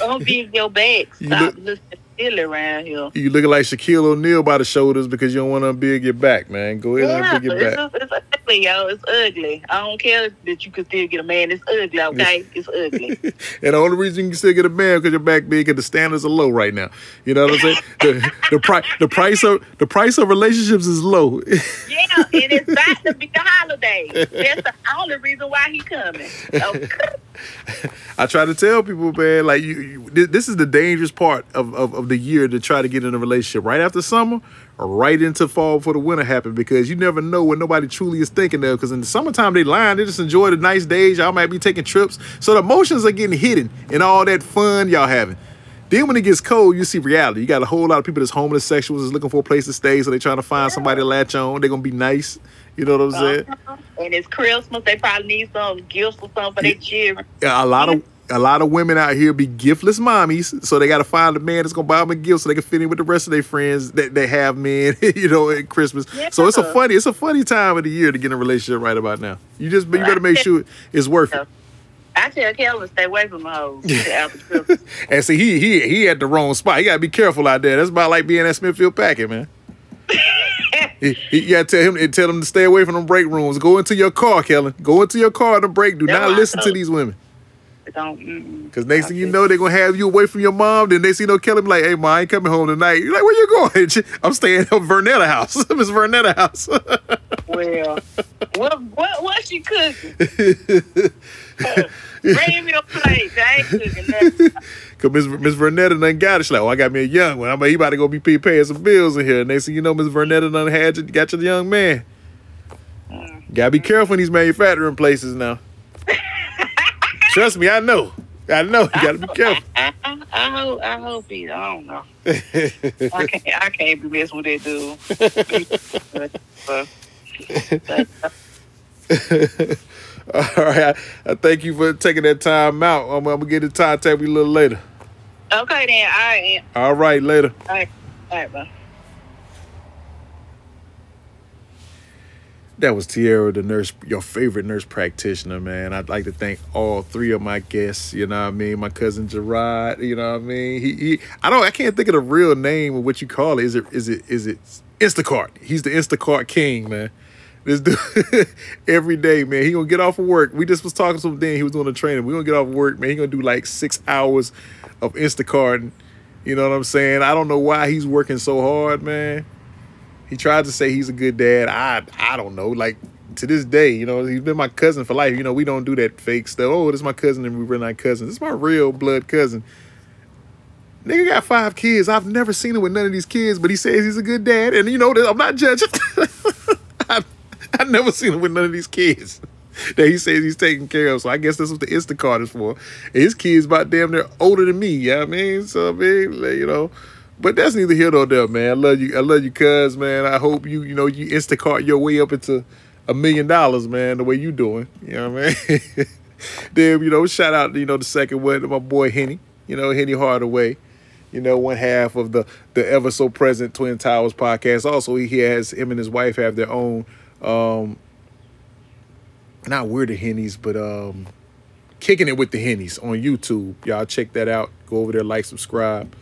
G: Unbig your back.
A: You
G: Stop
A: look-
G: looking silly around here.
A: You looking like Shaquille O'Neal by the shoulders because you don't want to unbig your back, man. Go ahead
G: Yeah,
A: and unbig your
G: it's,
A: back.
G: it's ugly, yo. It's ugly. I don't care that you can still get a man. It's ugly, okay? It's ugly.
A: And the only reason you can still get a man because your back big and the standards are low right now. You know what I'm saying? the the price the price of the price of relationships is low.
G: Yeah, and it's about to be the holiday. That's the only reason why he coming. Okay.
A: I try to tell people, man, like you, you this is the dangerous part of, of, of the year to try to get in a relationship right after summer right into fall before the winter happen because you never know what nobody truly is thinking of. Because in the summertime they lying, they just enjoy the nice days. Y'all might be taking trips, so the emotions are getting hidden in all that fun y'all having. Then when it gets cold, you see reality. You got a whole lot of people that's homeless, sexuals, is looking for a place to stay, so they trying to find somebody to latch on. They're gonna be nice. You know what I'm saying? Uh-huh.
G: And it's Christmas. They probably need some gifts or something for their children.
A: Yeah, a lot of a lot of women out here be giftless mommies, so they got to find a man that's gonna buy them a gift so they can fit in with the rest of their friends that they have men, you know, at Christmas. So it's a funny, it's a funny time of the year to get in a relationship right about now. You just, you better make sure it's worth it.
G: I tell Kelvin stay away from hoes.
A: And see, he he he at the wrong spot. You gotta be careful out there. That's about like being at Smithfield Packet, man. He- he- you gotta tell him and tell him to stay away from them break rooms. Go into your car, Kellen. Go into your car in the break. Do
G: That's
A: not listen to these women.
G: Don't.
A: Cause next thing you know, they're gonna have you away from your mom. Then they see no Kelly be like, "Hey, mom, I ain't coming home tonight." You're like, "Where you going?" I'm staying at Vernetta house. Miss Vernetta house.
G: Well, what what what she cooking? Bring me a plate. I ain't cooking nothing.
A: Cause Miss Miss Vernetta done got it. She's like, "Oh, I got me a young one. I'm like, he about to go be pay- paying some bills in here." Next thing you know, Miss Vernetta done had you, got your young man. Mm. Gotta be careful in these manufacturing places now. Trust me, I know. I know. You gotta be careful.
G: I, I, I hope I hope he. I don't know. I can't I can't be messing with that dude. But, but,
A: All right. I, I thank you for taking that time out. I'm, I'm gonna get in contact with you a little later.
G: okay then. All right.
A: All right, later.
G: All right. All right, bro.
A: That was Tierra, the nurse, your favorite nurse practitioner, man. I'd like to thank all three of my guests. You know what I mean? My cousin Gerard. You know what I mean? He, he I don't, I can't think of the real name of what you call it. Is it, is it, is it Instacart? He's the Instacart king, man. This dude, every day, man. He gonna get off of work. We just was talking to him then. He was doing the training. We gonna get off of work, man. He gonna do like six hours of Instacart. You know what I'm saying? I don't know why he's working so hard, man. He tried to say he's a good dad. I I don't know. Like to this day, you know, he's been my cousin for life. You know, we don't do that fake stuff. Oh, this is my cousin and we really not cousins. This is my real blood cousin. Nigga got five kids. I've never seen him with none of these kids, but he says he's a good dad. And you know, that I'm not judging. I I never seen him with none of these kids that he says he's taking care of. So I guess that's what the Instacart is for. And his kids about damn near older than me. You know I mean? So I mean, you know. But that's neither here nor there, man. I love you. I love you, cuz, man. I hope you, you know, you Instacart your way up into a million dollars, man, the way you doing. You know what I mean? then, you know, shout out, you know, the second one to my boy Henny, you know, Henny Hardaway. You know, one half of the the ever so present Twin Towers podcast. Also, he has him and his wife have their own um not we're the Hennies, but um kicking it with the Hennies on YouTube. Y'all check that out. Go over there, like, subscribe.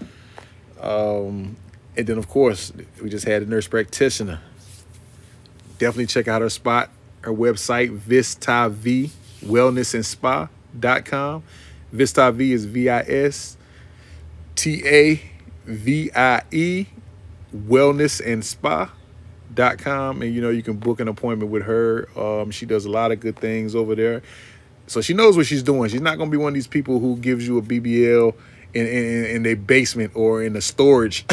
A: Um, and then of course, we just had a nurse practitioner. Definitely check out her spot, her website, VistaVie Wellness and. VistaVie is V-I-S T-A-V-I-E Wellness and Spa.com. And you know, you can book an appointment with her. Um, she does a lot of good things over there. So she knows what she's doing. She's not gonna be one of these people who gives you a BBL in in, in their basement or in a storage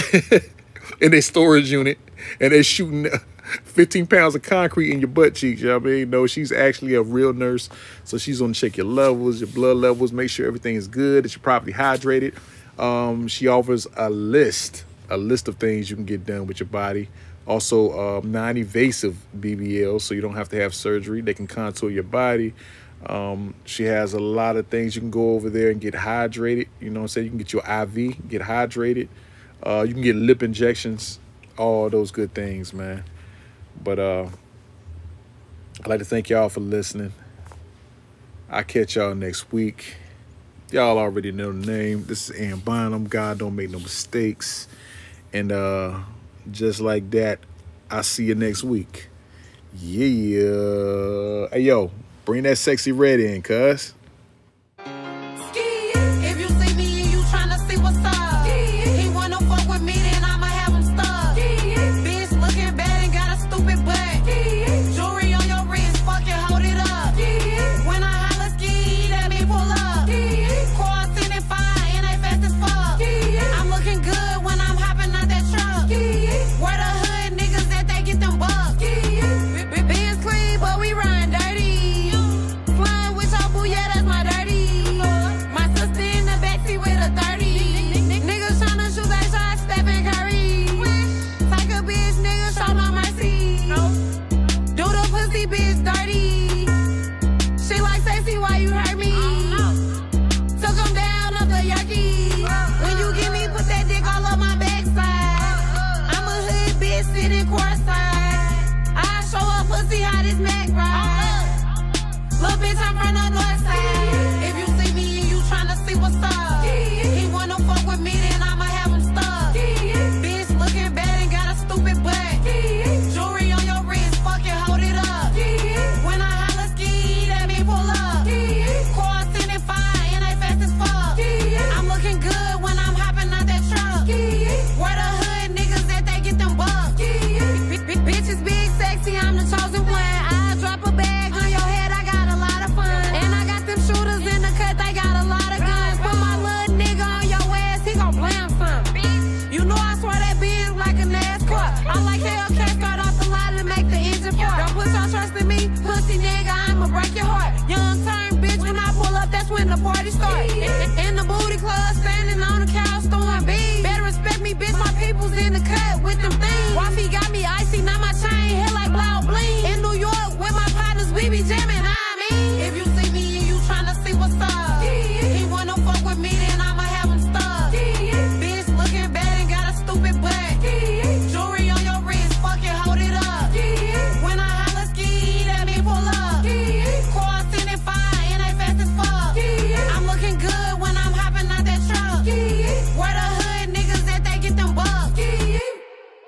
A: in a storage unit and they're shooting 15 pounds of concrete in your butt cheeks. You know what I mean? No, she's actually a real nurse. So she's gonna check your levels, your blood levels, make sure everything is good, that you're properly hydrated. Um, she offers a list, a list of things you can get done with your body. Also, um, non-invasive BBL, so you don't have to have surgery. They can contour your body. Um, she has a lot of things you can go over there and get hydrated. You know what I'm saying? You can get your IV, get hydrated. Uh, you can get lip injections, all those good things, man. But uh, I'd like to thank y'all for listening. I'll catch y'all next week. Y'all already know the name. This is Ann Bonham. God don't make no mistakes. And uh, just like that, I'll see you next week. Yeah. Hey, yo, bring that Sexyy Red in, cuz.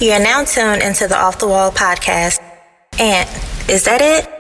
H: You
B: are now tuned into the Off the Wall podcast. Ant, is that it?